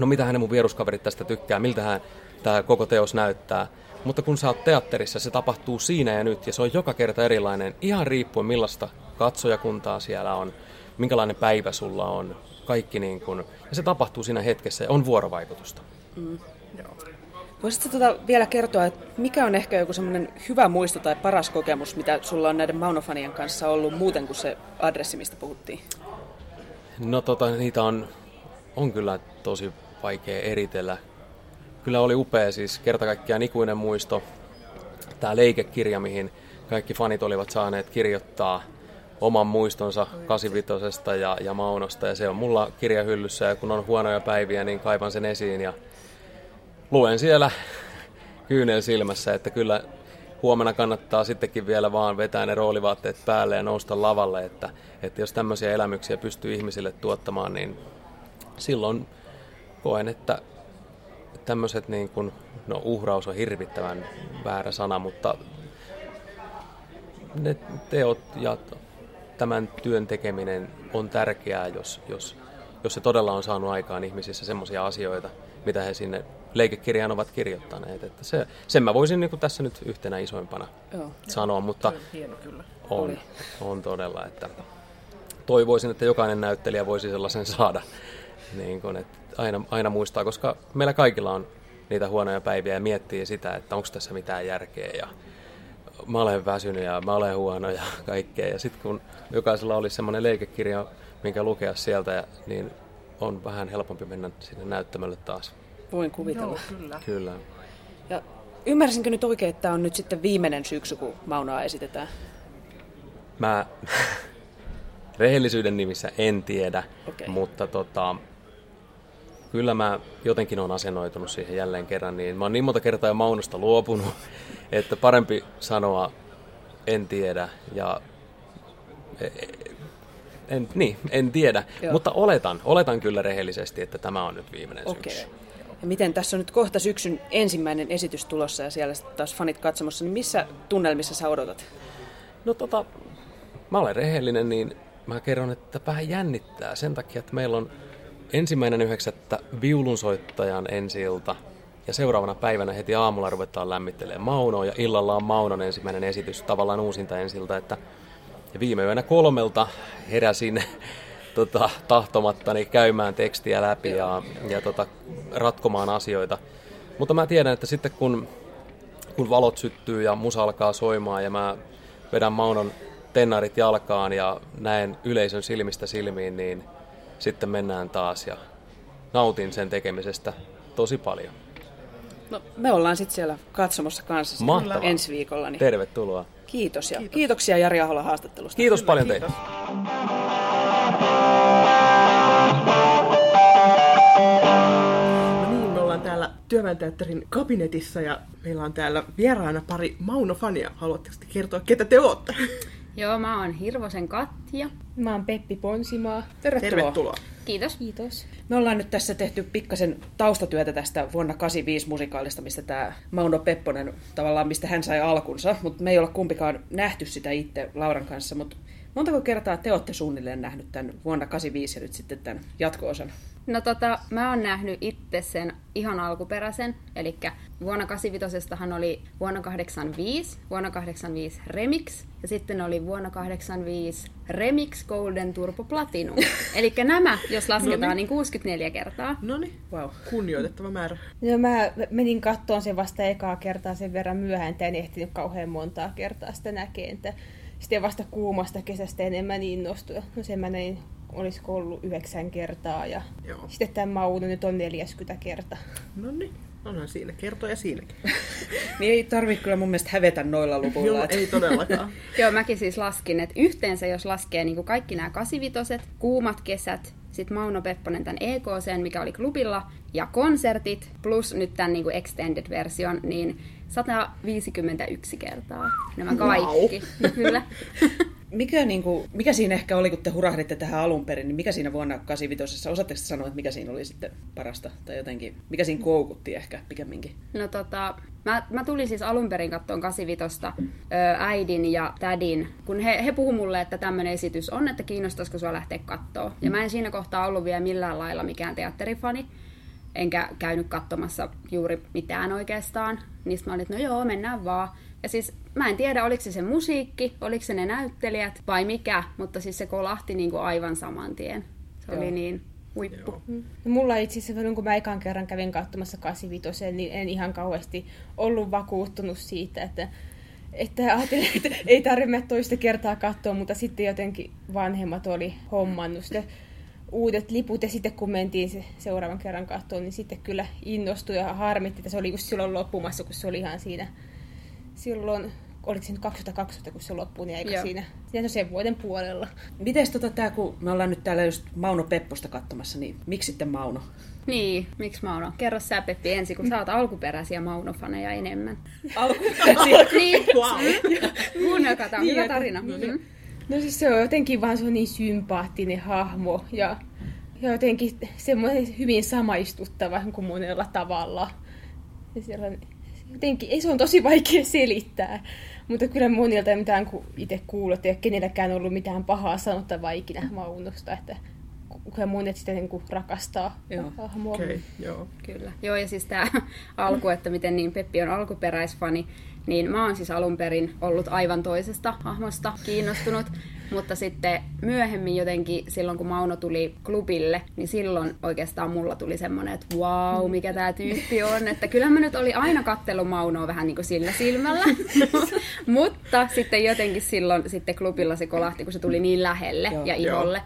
no mitä hänen mun vieruskaverit tästä tykkää, miltä hän tämä koko teos näyttää. Mutta kun sä oot teatterissa, se tapahtuu siinä ja nyt, ja se on joka kerta erilainen, ihan riippuen millaista katsojakuntaa siellä on, minkälainen päivä sulla on, kaikki niin kuin, ja se tapahtuu siinä hetkessä ja on vuorovaikutusta. Voisitko tota vielä kertoa, että mikä on ehkä joku semmoinen hyvä muisto tai paras kokemus, mitä sulla on näiden Maunofanien kanssa ollut muuten kuin se adressi, mistä puhuttiin? No tota, niitä on, on kyllä tosi vaikea eritellä. Kyllä oli upea siis kerta kaikkiaan ikuinen muisto. Tämä leikekirja, mihin kaikki fanit olivat saaneet kirjoittaa oman muistonsa 85 ja, ja Maunosta. Ja se on mulla kirjahyllyssä ja kun on huonoja päiviä, niin kaivan sen esiin ja luen siellä kyynel silmässä, että kyllä huomenna kannattaa sittenkin vielä vaan vetää ne roolivaatteet päälle ja nousta lavalle, että, että jos tämmöisiä elämyksiä pystyy ihmisille tuottamaan, niin silloin koen, että tämmöiset niin kuin, no uhraus on hirvittävän väärä sana, mutta ne teot ja tämän työn tekeminen on tärkeää, jos, jos, jos se todella on saanut aikaan ihmisissä semmoisia asioita, mitä he sinne leikekirjaan ovat kirjoittaneet. Että se, sen mä voisin niin kuin tässä nyt yhtenä isoimpana Joo. sanoa, mutta Hieno kyllä. on, on todella, että toivoisin, että jokainen näyttelijä voisi sellaisen saada. Niin kun, että aina, aina muistaa, koska meillä kaikilla on niitä huonoja päiviä ja miettii sitä, että onko tässä mitään järkeä ja mä olen väsynyt ja mä olen huono ja kaikkea. Ja sitten kun jokaisella olisi semmoinen leikekirja, minkä lukea sieltä, ja, niin on vähän helpompi mennä sinne näyttämölle taas. Voin kuvitella. Joo, kyllä. Kyllä. Ja ymmärsinkö nyt oikein, että tämä on nyt sitten viimeinen syksy, kun Maunaa esitetään? Mä rehellisyyden nimissä en tiedä, Okei. mutta tota, kyllä mä jotenkin on asennoitunut siihen jälleen kerran. Niin mä oon niin monta kertaa jo Maunosta luopunut, että parempi sanoa en tiedä ja e- e- en, niin, en tiedä, Joo. mutta oletan, oletan kyllä rehellisesti, että tämä on nyt viimeinen Okei. syksy. Ja miten tässä on nyt kohta syksyn ensimmäinen esitys tulossa ja siellä taas fanit katsomassa, niin missä tunnelmissa sä odotat? No tota, mä olen rehellinen, niin mä kerron, että vähän jännittää sen takia, että meillä on ensimmäinen yhdeksättä viulunsoittajan ensi ilta ja seuraavana päivänä heti aamulla ruvetaan lämmittelemään Maunoa ja illalla on Maunon ensimmäinen esitys, tavallaan uusinta ensiltä, että ja viime yönä kolmelta heräsin tota, tahtomattani käymään tekstiä läpi ja, ja tota, ratkomaan asioita. Mutta mä tiedän, että sitten kun kun valot syttyy ja musa alkaa soimaan ja mä vedän Maunon tennarit jalkaan ja näen yleisön silmistä silmiin, niin sitten mennään taas ja nautin sen tekemisestä tosi paljon. No, me ollaan sitten siellä katsomossa kanssa Mahtavaa. ensi viikolla. Niin Tervetuloa. kiitos ja Kiitos. kiitoksia Jari Ahola haastattelusta. Kiitos paljon teille. No niin, me ollaan täällä Työväenteatterin kabinetissa ja meillä on täällä vieraana pari Mauno-fania. Haluatteko te kertoa, ketä te olette? Joo, mä oon Hirvosen Katja. Mä oon Peppi Ponsimaa. Tervetuloa. Tervetuloa. Kiitos. Kiitos. Me ollaan nyt tässä tehty pikkasen taustatyötä tästä vuonna 85 musikaalista, mistä tämä Mauno Pepponen, tavallaan mistä hän sai alkunsa, mutta me ei olla kumpikaan nähty sitä itse Lauran kanssa, mutta montako kertaa te olette suunnilleen nähnyt tämän vuonna 85 ja nyt sitten tämän jatko-osan? No tota, mä oon nähnyt itse sen ihan alkuperäisen, eli vuonna 85 oli vuonna 85, vuonna 85 Remix, ja sitten oli vuonna 85 Remix Golden Turbo Platinum. eli nämä, jos lasketaan, niin 64 kertaa. No niin, Wow. kunnioitettava määrä. No mä menin kattoon sen vasta ekaa kertaa sen verran myöhään, että en ehtinyt kauhean montaa kertaa sitä näkeen. Että sitten vasta kuumasta kesästä enemmän innostuin. No sen mä näin, olisiko ollut yhdeksän kertaa ja Joo. sitten tämä Mauno nyt on 40 kertaa. No niin, onhan siinä kertoja siinäkin. Niin ei tarvitse kyllä mun mielestä hävetä noilla luvuilla. Joo, ei todellakaan. Joo, mäkin siis laskin, että yhteensä jos laskee niin kaikki nämä 85 kuumat kesät, sitten Mauno Pepponen tämän EKC, mikä oli klubilla, ja konsertit, plus nyt tämän niin extended-version, niin 151 kertaa nämä kaikki. Kyllä. Mikä, niin kuin, mikä siinä ehkä oli, kun te hurahditte tähän alun perin, niin mikä siinä vuonna 85, osaatteko te sanoa, että mikä siinä oli sitten parasta, tai jotenkin, mikä siinä koukutti ehkä pikemminkin? No tota, mä, mä tulin siis alun perin kattoon 85 ö, äidin ja tädin, kun he, he puhu mulle, että tämmöinen esitys on, että kiinnostaisiko sua lähteä kattoo. Ja mä en siinä kohtaa ollut vielä millään lailla mikään teatterifani, enkä käynyt katsomassa juuri mitään oikeastaan. Niistä mä olin, että no joo, mennään vaan. Ja siis mä en tiedä, oliko se se musiikki, oliko se ne näyttelijät vai mikä, mutta siis se kolahti niinku aivan saman tien. Se Joo. oli niin huippu. Joo. No mulla itse asiassa, kun mä ekan kerran kävin katsomassa 85, niin en ihan kauheasti ollut vakuuttunut siitä, että että ajattelin, että ei tarvitse mennä toista kertaa katsoa, mutta sitten jotenkin vanhemmat oli hommannut sitä uudet liput ja sitten kun mentiin se seuraavan kerran katsoa, niin sitten kyllä innostui ja harmitti, että se oli just silloin loppumassa, kun se oli ihan siinä silloin, oliko se nyt 2020, kun se loppui, niin eikä Joo. siinä, siinä sen vuoden puolella. Mites tota tää, kun me ollaan nyt täällä just Mauno Pepposta katsomassa, niin miksi sitten Mauno? Niin, miksi Mauno? Kerro sä Peppi ensin, kun sä oot alkuperäisiä Mauno-faneja enemmän. Alkuperäisiä. niin, Wow. kuunnelkaa, tää on Niin, hyvä tarina. no Mm-hmm. No siis se on jotenkin vaan se on niin sympaattinen hahmo ja, ja jotenkin semmoinen hyvin samaistuttava kuin monella tavalla. Ja siellä on, jotenkin, ei se on tosi vaikea selittää, mutta kyllä monilta mitään kun itse kuullut, että ei ole kenelläkään ollut mitään pahaa sanottavaa ikinä Maunosta, että kyllä monet sitä niin kuin rakastaa Joo, hahmoa. Okei, okay, joo. Kyllä. Joo, ja siis tämä alku, että miten niin Peppi on alkuperäisfani, niin mä oon siis alun perin ollut aivan toisesta hahmosta kiinnostunut. Mutta sitten myöhemmin jotenkin, silloin kun Mauno tuli klubille, niin silloin oikeastaan mulla tuli semmoinen, että wow, mikä tämä tyyppi on. Että kyllähän mä nyt oli aina kattellut Maunoa vähän niin kuin sillä silmällä. Mutta sitten jotenkin silloin sitten klubilla se kolahti, kun se tuli niin lähelle Joo. ja iholle.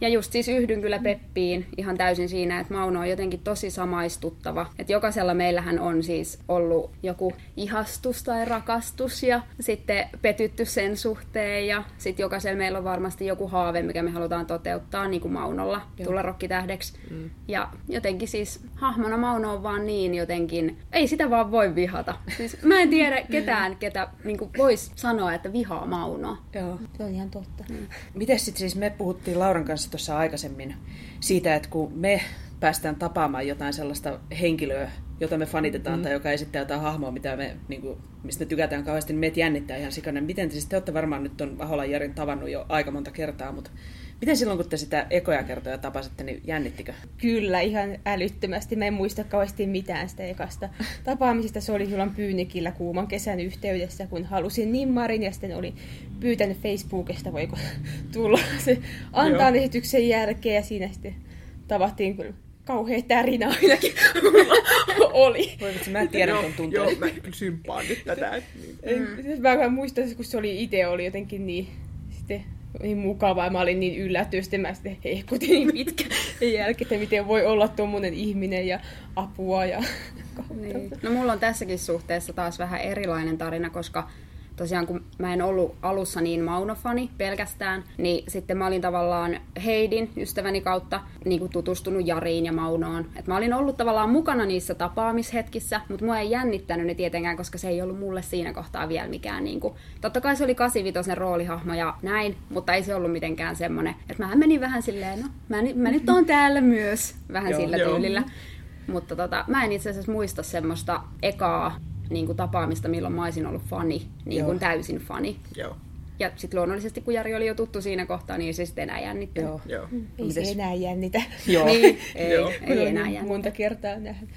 Ja just siis yhdyn kyllä Peppiin ihan täysin siinä, että Mauno on jotenkin tosi samaistuttava. Että jokaisella meillähän on siis ollut joku ihastus tai rakastus ja sitten petytty sen suhteen. Ja sitten jokaisella meillä on varmasti joku haave, mikä me halutaan toteuttaa, niin kuin Maunolla, tulla rokkitähdeksi. Mm. Ja jotenkin siis hahmona Mauno on vaan niin jotenkin, ei sitä vaan voi vihata. Siis mä en tiedä ketään, ketä niin voisi sanoa, että vihaa Maunoa. Joo. Se on ihan totta. Miten sitten siis me puhuttiin Lauran kanssa tuossa aikaisemmin siitä, että kun me päästään tapaamaan jotain sellaista henkilöä, jota me fanitetaan mm. tai joka esittää jotain hahmoa, mitä me, niin kuin, mistä me tykätään kauheasti, niin meitä jännittää ihan sikana. Miten te, siis te olette varmaan nyt on Aholan Jarin tavannut jo aika monta kertaa, mutta miten silloin kun te sitä ekoja kertoja tapasitte, niin jännittikö? Kyllä, ihan älyttömästi. Mä en muista kauheasti mitään sitä ekasta tapaamisesta. Se oli silloin Pyynikillä kuuman kesän yhteydessä, kun halusin nimmarin ja sitten oli pyytänyt Facebookista, voiko tulla se antaa Joo. esityksen jälkeen ja siinä sitten tavattiin kyllä kauhea tärinä ainakin oli. Voi vitsi, mä tiedän ton Joo, tunteen. joo, mä kyllä sympaan nyt tätä. että Niin. Mm. Mä vaan muistan, kun se oli itse oli jotenkin niin, sitten, niin mukavaa mä olin niin yllättynyt, sitten mä sitten hehkutin niin pitkä jälkeen, että miten voi olla tuommoinen ihminen ja apua ja Niin. No mulla on tässäkin suhteessa taas vähän erilainen tarina, koska tosiaan kun mä en ollut alussa niin Maunofani pelkästään, niin sitten mä olin tavallaan Heidin ystäväni kautta niin kuin tutustunut Jariin ja Maunoon. Et mä olin ollut tavallaan mukana niissä tapaamishetkissä, mutta mua ei jännittänyt ne tietenkään, koska se ei ollut mulle siinä kohtaa vielä mikään. Niin kuin, totta kai se oli 85 roolihahmo ja näin, mutta ei se ollut mitenkään semmoinen, että mä menin vähän silleen, no mä, ni- mä nyt oon täällä myös, vähän Joo, sillä joo. tyylillä. Mutta tota, mä en itse asiassa muista semmoista ekaa niin kuin tapaamista, milloin mä olisin ollut fani, niin kuin täysin fani. Joo, Ja sitten luonnollisesti, kun Jari oli jo tuttu siinä kohtaa, niin ei se sitten enää jännittänyt. Joo. joo. ei Mites? se enää jännitä. Joo. Niin, ei, Joo. ei enää Olen jännittää. monta kertaa nähnyt.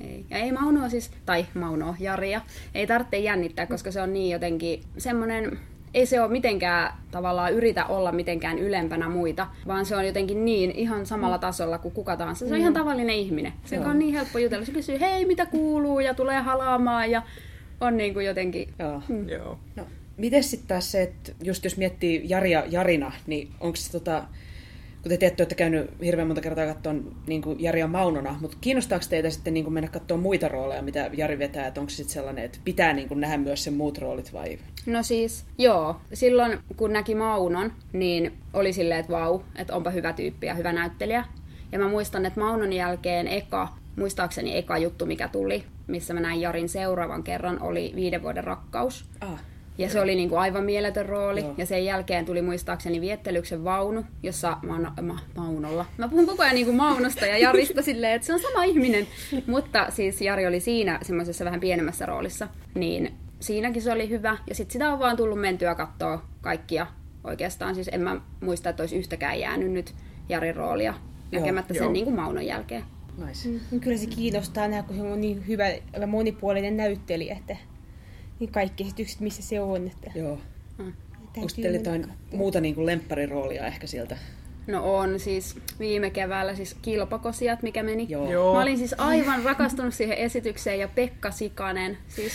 Ei. Ja ei Maunoa siis, tai Maunoa, Jaria, ei tarvitse jännittää, koska se on niin jotenkin semmoinen, ei se ole mitenkään tavallaan yritä olla mitenkään ylempänä muita, vaan se on jotenkin niin ihan samalla tasolla kuin kuka tahansa. Se on ihan tavallinen ihminen. Se Joo. on niin helppo jutella. Se kysyy, hei, mitä kuuluu, ja tulee halaamaan, ja on niin kuin jotenkin... Joo. Joo. No, miten sitten taas se, että just jos miettii Jaria Jarina, niin onko se tota, kun te tiedätte, että käynyt hirveän monta kertaa katsomaan niin Jaria Maunona, mutta kiinnostaako teitä sitten niin kuin mennä katsomaan muita rooleja, mitä Jari vetää, että onko se sitten sellainen, että pitää niin kuin nähdä myös sen muut roolit vai? No siis, joo. Silloin kun näki Maunon, niin oli silleen, että vau, että onpa hyvä tyyppi ja hyvä näyttelijä. Ja mä muistan, että Maunon jälkeen eka, muistaakseni eka juttu, mikä tuli, missä mä näin Jarin seuraavan kerran, oli viiden vuoden rakkaus. Ah, Ja se oli niin kuin aivan mieletön rooli. Joo. Ja sen jälkeen tuli muistaakseni Viettelyksen vaunu, jossa Mauno, ma, Maunolla. Mä puhun koko ajan niin kuin Maunosta ja Jarista silleen, että se on sama ihminen. Mutta siis Jari oli siinä semmoisessa vähän pienemmässä roolissa. Niin siinäkin se oli hyvä. Ja sitten sitä on vaan tullut mentyä katsoa kaikkia. Oikeastaan siis en mä muista, että olisi yhtäkään jäänyt nyt Jarin roolia näkemättä joo. sen niin kuin Maunon jälkeen. nice. Mm, Kyllä se kiinnostaa nähdä, kun se on niin hyvä ja monipuolinen näyttelijä, että niin kaikki esitykset, missä se on. Että Joo. Mm. täytyy Onko teillä jotain muuta niin kuin lemppariroolia ehkä sieltä? No on siis viime keväällä siis kilpakosijat, mikä meni. Joo. Joo. Mä olin siis aivan rakastunut siihen esitykseen ja Pekka Sikanen, siis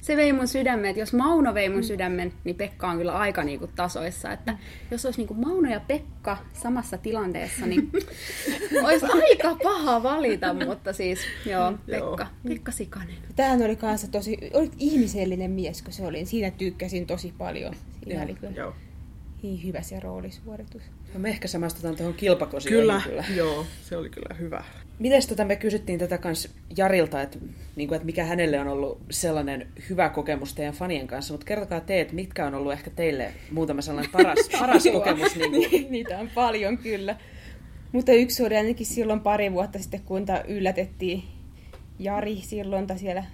se vei mun sydämen, että jos Mauno vei mun sydämen, niin Pekka on kyllä aika niinku tasoissa, että jos olisi niinku Mauno ja Pekka samassa tilanteessa, niin olisi aika paha valita, mutta siis joo, Pekka, Pekka Sikanen. Tämähän oli kanssa tosi, oli ihmisellinen mies, kun se oli. Siinä tykkäsin tosi paljon. Siinä Joo, oli kyllä Joo. Niin hyvä se roolisuoritus. No me ehkä samastutaan tuohon kilpakosioon. Kyllä, kyllä, joo, se oli kyllä hyvä. Mites tota, me kysyttiin tätä kans Jarilta, että, niin kuin, että mikä hänelle on ollut sellainen hyvä kokemus teidän fanien kanssa, mutta kertokaa te, että mitkä on ollut ehkä teille muutama sellainen paras, paras kokemus. Niin kuin, Niitä on paljon kyllä. Mutta yksi oli ainakin silloin pari vuotta sitten, kun ta yllätettiin Jari silloin ta siellä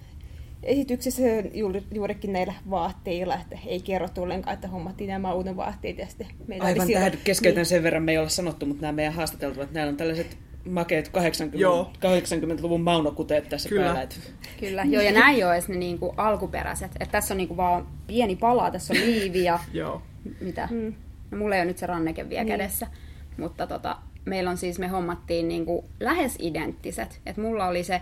esityksessä juuri, juurikin näillä vaatteilla, että ei kerrottu ollenkaan, että hommattiin nämä Maunon vaatteet. Ja sitten meillä oli aivan tähän keskeytän sen verran, me ei olla sanottu, mutta nämä meidän haastateltavat, että näillä on tällaiset makeet 80, Joo. 80-luvun maunokuteet tässä Kyllä. päällä. Että, Kyllä, joo, ja nämä ei ole edes ne niinku alkuperäiset. Et tässä on niinku vaan pieni pala, tässä on liivi ja Joo. mitä? Mm. No mulla ei ole nyt se ranneke vielä Niin. kädessä, mutta tota, meillä on siis, me hommattiin niinku lähes identtiset. Et mulla oli se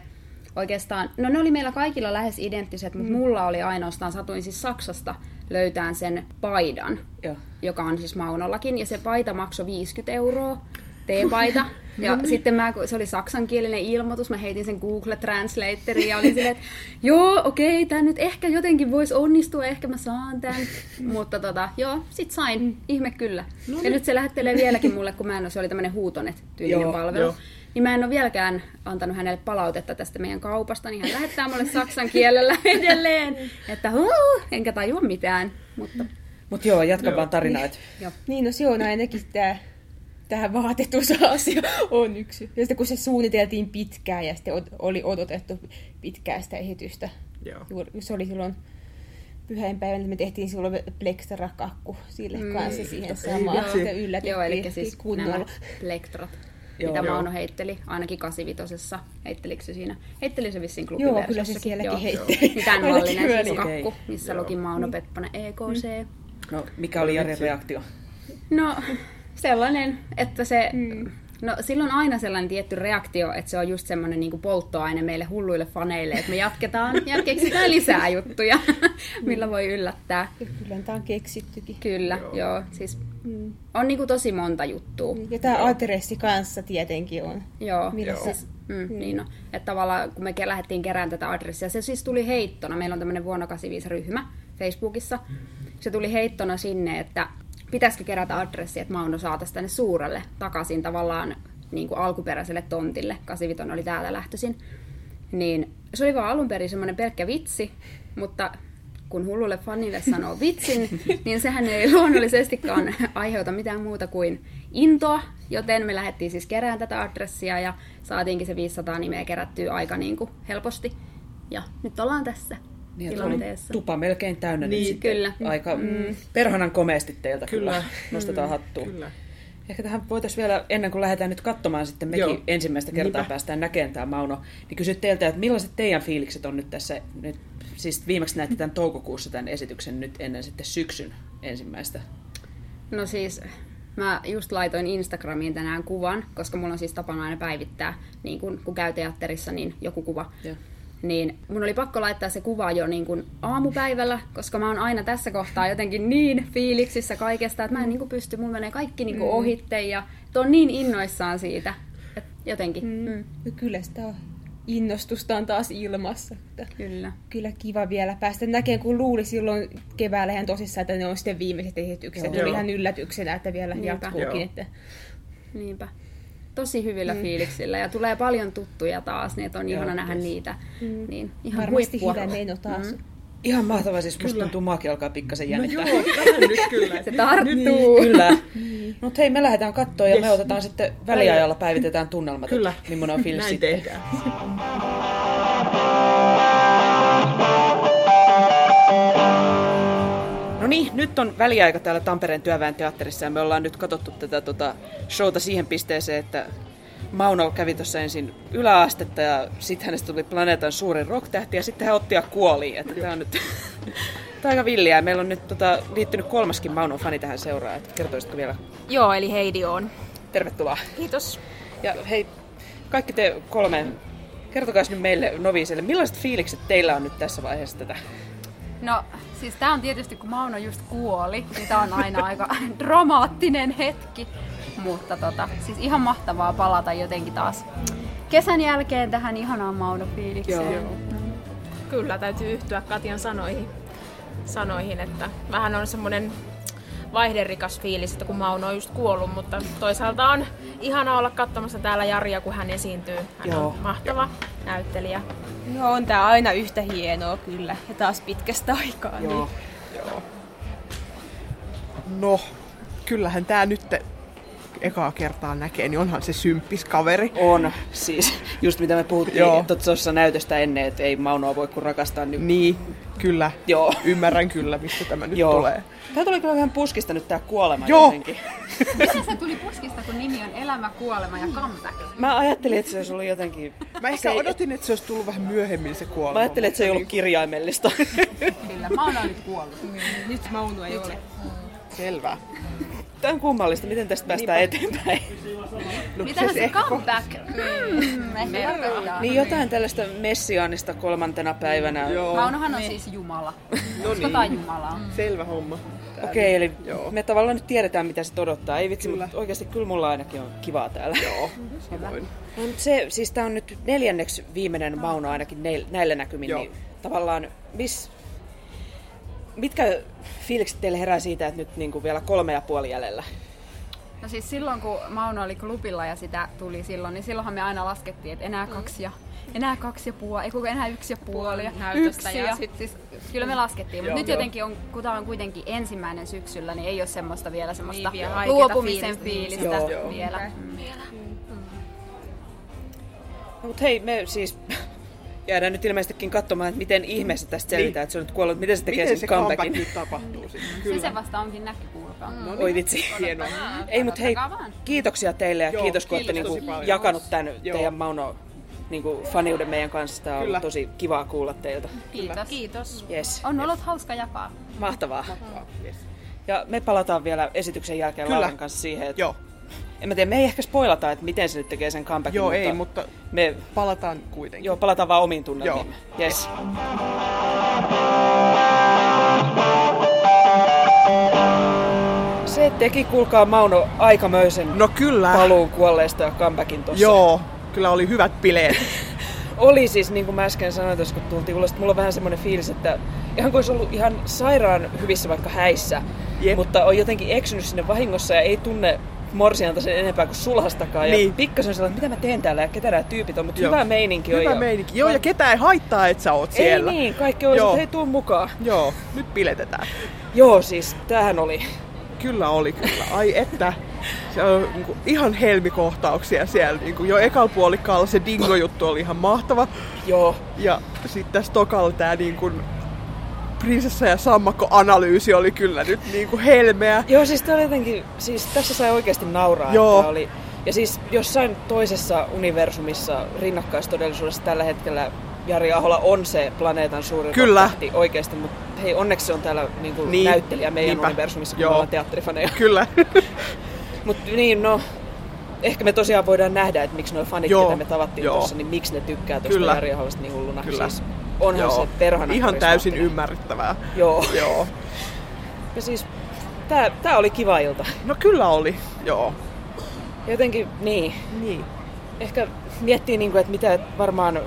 oikeastaan, no ne oli meillä kaikilla lähes identtiset, mutta Mm. mulla oli ainoastaan, satuin siis Saksasta löytään sen paidan, Joo. joka on siis Maunollakin, ja se paita maksoi 50 euroa, T-paita. Ja sitten mä, se oli saksankielinen ilmoitus, mä heitin sen Google Translatoriin ja olin silleen, että joo, okei, okay, tämä nyt ehkä jotenkin voisi onnistua, ehkä mä saan tämän. Mutta tota, joo, sit sain, ihme kyllä. No ja nyt se lähettelee vieläkin mulle, kun mä en ole, se oli tämmöinen huutonet tyylinen palvelu. joo. Niin mä en ole vieläkään antanut hänelle palautetta tästä meidän kaupasta, niin hän lähettää mulle saksan kielellä edelleen, että huu, enkä tajua mitään. Mutta Mutta joo, jatka vaan tarinaa. joo. Niin, no se on ainakin tämä tähän vaatetusasia on yksi. Ja sitten kun se suunniteltiin pitkään ja sitten oli odotettu pitkään sitä esitystä. Joo. Se oli silloin pyhäinpäivänä, me tehtiin silloin Plextra-kakku sille mm, kanssa siihen samaan. yllätettiin Joo, eli siis kunnolla. nämä plektrat, Joo. mitä Joo. Mauno heitteli, ainakin 85 Heittelikö se siinä? Heitteli se vissiin Joo, kyllä se sielläkin Joo. heitteli. Niin tämän mallinen siis niin. kakku, missä luki Mauno Pepponen EKC. No, mikä oli Jaren reaktio? No, sellainen, että se... No silloin on aina sellainen tietty reaktio, että se on just semmoinen niin polttoaine meille hulluille faneille, että me jatketaan ja keksitään lisää juttuja, millä voi yllättää. Kyllä tämä on keksittykin. Kyllä, joo. joo siis on niin kuin tosi monta juttua. Ja tämä adressi kanssa tietenkin on. Joo, Millä joo. se- Siis, mm, niin no. Että tavallaan kun me lähdettiin kerään tätä adressia, se siis tuli heittona. Meillä on tämmöinen vuonna 85 ryhmä Facebookissa. Se tuli heittona sinne, että pitäisikö kerätä adressi, että Mauno saataisiin tänne suurelle takaisin tavallaan niin kuin alkuperäiselle tontille. 85 oli täältä lähtöisin. Niin se oli vaan alun perin semmoinen pelkkä vitsi, mutta kun hullulle fanille sanoo vitsin, niin sehän ei luonnollisestikaan aiheuta mitään muuta kuin intoa, joten me lähdettiin siis kerään tätä adressia ja saatiinkin se 500 nimeä kerättyä aika niin kuin helposti. Ja nyt ollaan tässä Niin, tilanteessa. tupa melkein täynnä. Niin, sitten kyllä. Aika mm. perhanan komeasti teiltä kyllä. Kyllä. Nostetaan hattua. Kyllä. Ehkä tähän voitaisiin vielä, ennen kuin lähdetään nyt katsomaan, sitten mekin Joo. ensimmäistä kertaa Niinpä. päästään näkemään tämä Mauno, niin kysyt teiltä, että millaiset teidän fiilikset on nyt tässä, nyt, siis viimeksi näitte tämän toukokuussa tämän esityksen nyt ennen sitten syksyn ensimmäistä. No siis, mä just laitoin Instagramiin tänään kuvan, koska mulla on siis tapana aina päivittää, niin kun, kun käy teatterissa, niin joku kuva. Joo. Niin mun oli pakko laittaa se kuva jo niin kuin aamupäivällä, koska mä oon aina tässä kohtaa jotenkin niin fiiliksissä kaikesta, että mä en niin kuin pysty, mun menee kaikki niin kuin ohitte ja että on niin innoissaan siitä. Et jotenkin. Mm. Mm. Ja kyllä sitä on innostusta on taas ilmassa. Että Kyllä. kyllä kiva vielä päästä näkemään, kun luuli silloin keväällä ihan tosissaan, että ne on sitten viimeiset esitykset. Joo. Tuli ihan yllätyksenä, että vielä Niinpä. jatkuukin. Joo. Että Niinpä. Tosi hyvillä mm. fiiliksillä ja tulee paljon tuttuja taas, niin että on ihana nähdä niitä. Mm. Niin, ihan varmasti huippua. hyvä meno taas. Mm. Ihan mahtavaa, siis musta tuntuu maakin alkaa pikkasen No jännittää. joo, vähän nyt kyllä. Se tarttuu. Kyllä. Mutta hei, me lähdetään katsoa ja Yes. me otetaan sitten väliajalla päivitetään tunnelmat, Kyllä. millainen on fiilis Näin sitten. tehdään. No niin, nyt on väliaika täällä Tampereen työväen teatterissa ja me ollaan nyt katsottu tätä tota, showta siihen pisteeseen, että Mauno kävi tuossa ensin yläastetta ja sitten hänestä tuli planeetan suurin rocktähti ja sitten hän otti ja kuoli. Että tää on nyt tää on aika villiä. Meillä on nyt tota, liittynyt kolmaskin Maunon fani tähän seuraan. Että kertoisitko vielä? Joo, eli Heidi on. Tervetuloa. Kiitos. Ja hei, kaikki te kolme, kertokaa nyt meille noviisille, millaiset fiilikset teillä on nyt tässä vaiheessa tätä? No, siis tää on tietysti, kun Mauno just kuoli, niin tää on aina aika dramaattinen hetki. Mutta tota, siis ihan mahtavaa palata jotenkin taas kesän jälkeen tähän ihanaan Mauno-fiilikseen. Joo. Kyllä, täytyy yhtyä Katjan sanoihin, sanoihin että vähän on semmoinen vaihderikas fiilis, että kun Mauno on just kuollut, mutta toisaalta on ihana olla katsomassa täällä Jaria, kun hän esiintyy. Hän Joo. on mahtava näyttelijä. No on tää aina yhtä hienoa kyllä. Ja taas pitkästä aikaa. Joo. Joo. No, kyllähän tää nyt ekaa kertaa näkee, niin onhan se symppis kaveri. On, siis just mitä me puhuttiin tuossa näytöstä ennen, että ei Maunoa voi kuin rakastaa. Niin... Niin, kyllä. Joo. Ymmärrän kyllä, mistä tämä nyt Joo. tulee. Tää tuli kyllä vähän puskista nyt tää kuolema Joo. jotenkin. Se tuli puskista, kun nimi on Elämä, kuolema ja comeback. Mä ajattelin, että se olisi ollut jotenkin... Mä ehkä se odotin, että se olisi tullut vähän myöhemmin se kuolema. Mä ajattelin, että se ei ollut kirjaimellista. Kyllä, Mauno on nyt kuollut. Nyt Mauno ei ole. Selvä. Tämä on kummallista, miten tästä päästään eteenpäin. Mitähän se ehkä comeback mm, ehkä? Niin jotain tällaista messiaanista kolmantena päivänä. Joo, Maunohan on siis Jumala. Uskotaan Jumalaa. selvä homma. Okei, eli Joo. me tavallaan nyt tiedetään, mitä se odottaa. Ei vitsi, mutta oikeasti kyllä mulla ainakin on kivaa täällä. Joo, samoin. No, mutta se, siis tää on nyt neljänneksi viimeinen Mauno ainakin näillä näkymin. Joo. Niin tavallaan, miss, mitkä fiilikset teille herää siitä, että nyt niin kuin vielä kolme ja puoli jäljellä? No siis silloin, kun Mauno oli klubilla ja sitä tuli silloin, niin silloinhan me aina laskettiin, että enää kaksi ja enää kaksi ja puoli, ei kuinka enää yksi ja puoli ja näytöstä yksi ja ja, sit- siis, kyllä me laskettiin, mutta nyt joo. jotenkin on, kun tämä on kuitenkin ensimmäinen syksyllä, niin ei ole semmoista vielä semmoista Niin, vielä luopumisen fiilistä. fiilistä Joo, joo. vielä. No, mutta hei, me siis jäädään nyt ilmeisestikin katsomaan, että miten ihmeessä tästä selvitään, että se on nyt kuollut, miten se tekee Miten se sen comeback comebackin. nyt tapahtuu sitten? Se se vasta onkin näky, kuulkaa. No Oi vitsi. Hienoa. Ei, mutta hei, kiitoksia teille ja Joo, kiitos, kun olette niinku jakanut tämän Joo. teidän Mauno niinku, faniuden meidän kanssa. Tämä on Kyllä. tosi kivaa kuulla teiltä. Kiitos. Kiitos. Yes. On ollut hauska jakaa. Mahtavaa. Yes. Ja me palataan vielä esityksen jälkeen Kyllä. Lauren kanssa siihen, että Joo, en mä tiedä, me ei ehkä spoilata, että miten se nyt tekee sen comebackin, joo mutta, ei, mutta me palataan kuitenkin. joo, palataan vaan omiin tunnelmiin. Yes. Se teki, kuulkaa Mauno, aikamoisen No kyllä. paluun kuolleesta ja comebackin tossa. Joo, kyllä oli hyvät bileet. Oli siis, niin kuin mä äsken sanoin tuossa, kun tultiin ulos, että mulla on vähän semmoinen fiilis, että ihan kuin olisi ollut ihan sairaan hyvissä vaikka häissä, Jep. mutta on jotenkin eksynyt sinne vahingossa ja ei tunne morsianta sen enempää kuin sulhastakaan. Ja Niin. pikkasen sellainen, että mitä mä teen täällä ja ketä nämä tyypit on, mutta Joo. hyvä meininki on. Hyvä ja- meininki. Joo, ja ketään ei haittaa, että sä oot Ei siellä. niin, kaikki on, että hei tuu mukaan. Joo, nyt piletetään. Joo, siis tämähän oli. Kyllä oli kyllä. Ai että. Se on niinku, ihan helmikohtauksia siellä. Niinku, jo ekal puolikkaalla se dingo-juttu oli ihan mahtava. Joo, Ja sitten tässä tokalla tää niinku, prinsessa ja sammakko-analyysi oli kyllä nyt niinku helmeä. Joo, siis oli jotenkin, siis tässä sai oikeasti nauraa. Joo. Että oli, ja siis jossain toisessa universumissa rinnakkaistodellisuudessa tällä hetkellä Jari Ahola on se planeetan suurin Kyllä. rock-tähti oikeasti, mutta hei, onneksi se on täällä niin kuin Niin, näyttelijä meidän niinpä. universumissa, kun Joo. me ollaan teatterifaneja. Kyllä. Mutta niin, no, ehkä me tosiaan voidaan nähdä, että miksi nuo fanit, Joo, ketä me tavattiin tuossa, niin miksi ne tykkää tuosta. Jari Aholasta niin hulluna. Kyllä. Siis onhan Joo. se perhana. Ihan täysin ymmärrettävää. Joo. Joo. Ja siis, tää, tää oli kiva ilta. No kyllä oli. Joo. Jotenkin, niin, Niin. ehkä miettii, niin kuin, että mitä varmaan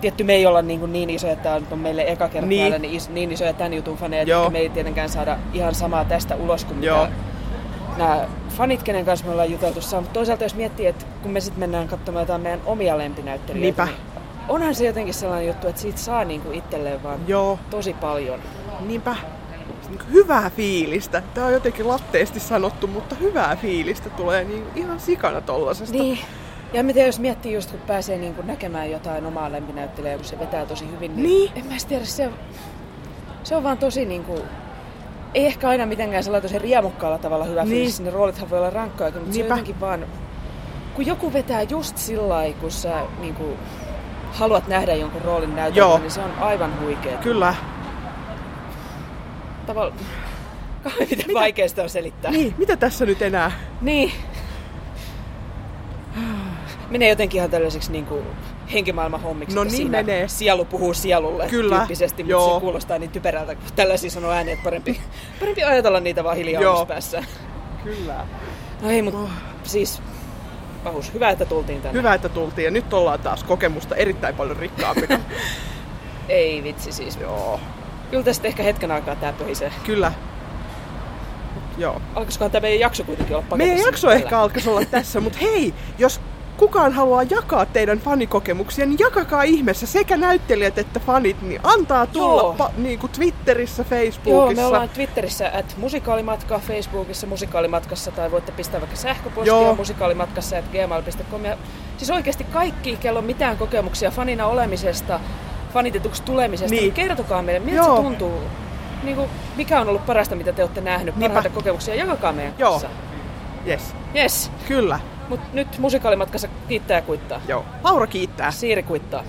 tietty me ei olla niin, kuin niin isoja, että tämä on meille eka kerta Niin. täällä, niin, is, niin isoja tämän jutun faneja, että me ei tietenkään saada ihan samaa tästä ulos kuin Joo. mitä nämä fanit, kenen kanssa me ollaan juteltu saa. Mutta toisaalta jos miettii, että kun me sitten mennään katsomaan jotain meidän omia lempinäyttelijöitä, Niinpä. niin onhan se jotenkin sellainen juttu, että siitä saa niin kuin itselleen vaan Joo. tosi paljon. Niinpä. Niinku Hyvää fiilistä. Tää on jotenkin latteesti sanottu, mutta hyvää fiilistä tulee niin ihan sikana tollasesta. Niin. Ja miten jos miettii just, kun pääsee niin kuin näkemään jotain omaa lempinäyttelijää, kun se vetää tosi hyvin, niin, Niin. en mä tiedä, se, se on vaan tosi niin kuin, ei ehkä aina mitenkään sellainen tosi riemukkaalla tavalla hyvä Niin. fiilis, ne roolithan voi olla rankkoja, mutta se on Niinpä. jotenkin vaan, kun joku vetää just sillä lailla, kun sä niin kuin, haluat nähdä jonkun roolin näytelmä, Joo. niin se on aivan huikea. Kyllä. Tavalla, kauan miten vaikea sitä on selittää. Niin, mitä tässä nyt enää? Niin. Menee jotenkin ihan tällaiseksi niin kuin henkimaailman hommiksi. No niin menee. Sielu puhuu sielulle Kyllä, tyyppisesti, mutta joo. se kuulostaa niin typerältä, kun tällaisia sanoo ääni, että parempi, parempi ajatella niitä vaan hiljaa päässä. Kyllä. No ei, mutta siis pahus. Hyvä, että tultiin tänne. Hyvä, että tultiin ja nyt ollaan taas kokemusta erittäin paljon rikkaampina. Ei vitsi siis. Joo. Kyllä tästä ehkä hetken aikaa tää pöhisee. Kyllä. Joo. Alkaisikohan tämä meidän jakso kuitenkin olla paketissa? Meidän jakso ehkä alkaisi olla tässä, mutta hei, jos kukaan haluaa jakaa teidän fanikokemuksia, niin jakakaa ihmeessä sekä näyttelijät että fanit, niin antaa tulla Joo. pa, niin kuin Twitterissä, Joo, Facebookissa. me ollaan Twitterissä at musikaalimatka, Facebookissa musikaalimatkassa tai voitte pistää vaikka sähköpostia Joo. musikaalimatkassa at gmail.com. Ja siis oikeasti kaikki, kello on mitään kokemuksia fanina olemisesta, fanitetuksi tulemisesta, Niin. niin, kertokaa meille, miltä Joo. se tuntuu. Niin kuin, mikä on ollut parasta, mitä te olette nähnyt, Niinpä. parhaita kokemuksia, jakakaa meidän Joo. kanssa. Yes, Yes, kyllä. Mutta nyt musikaalimatkassa kiittää ja kuittaa. Joo. Laura kiittää. Siiri kuittaa.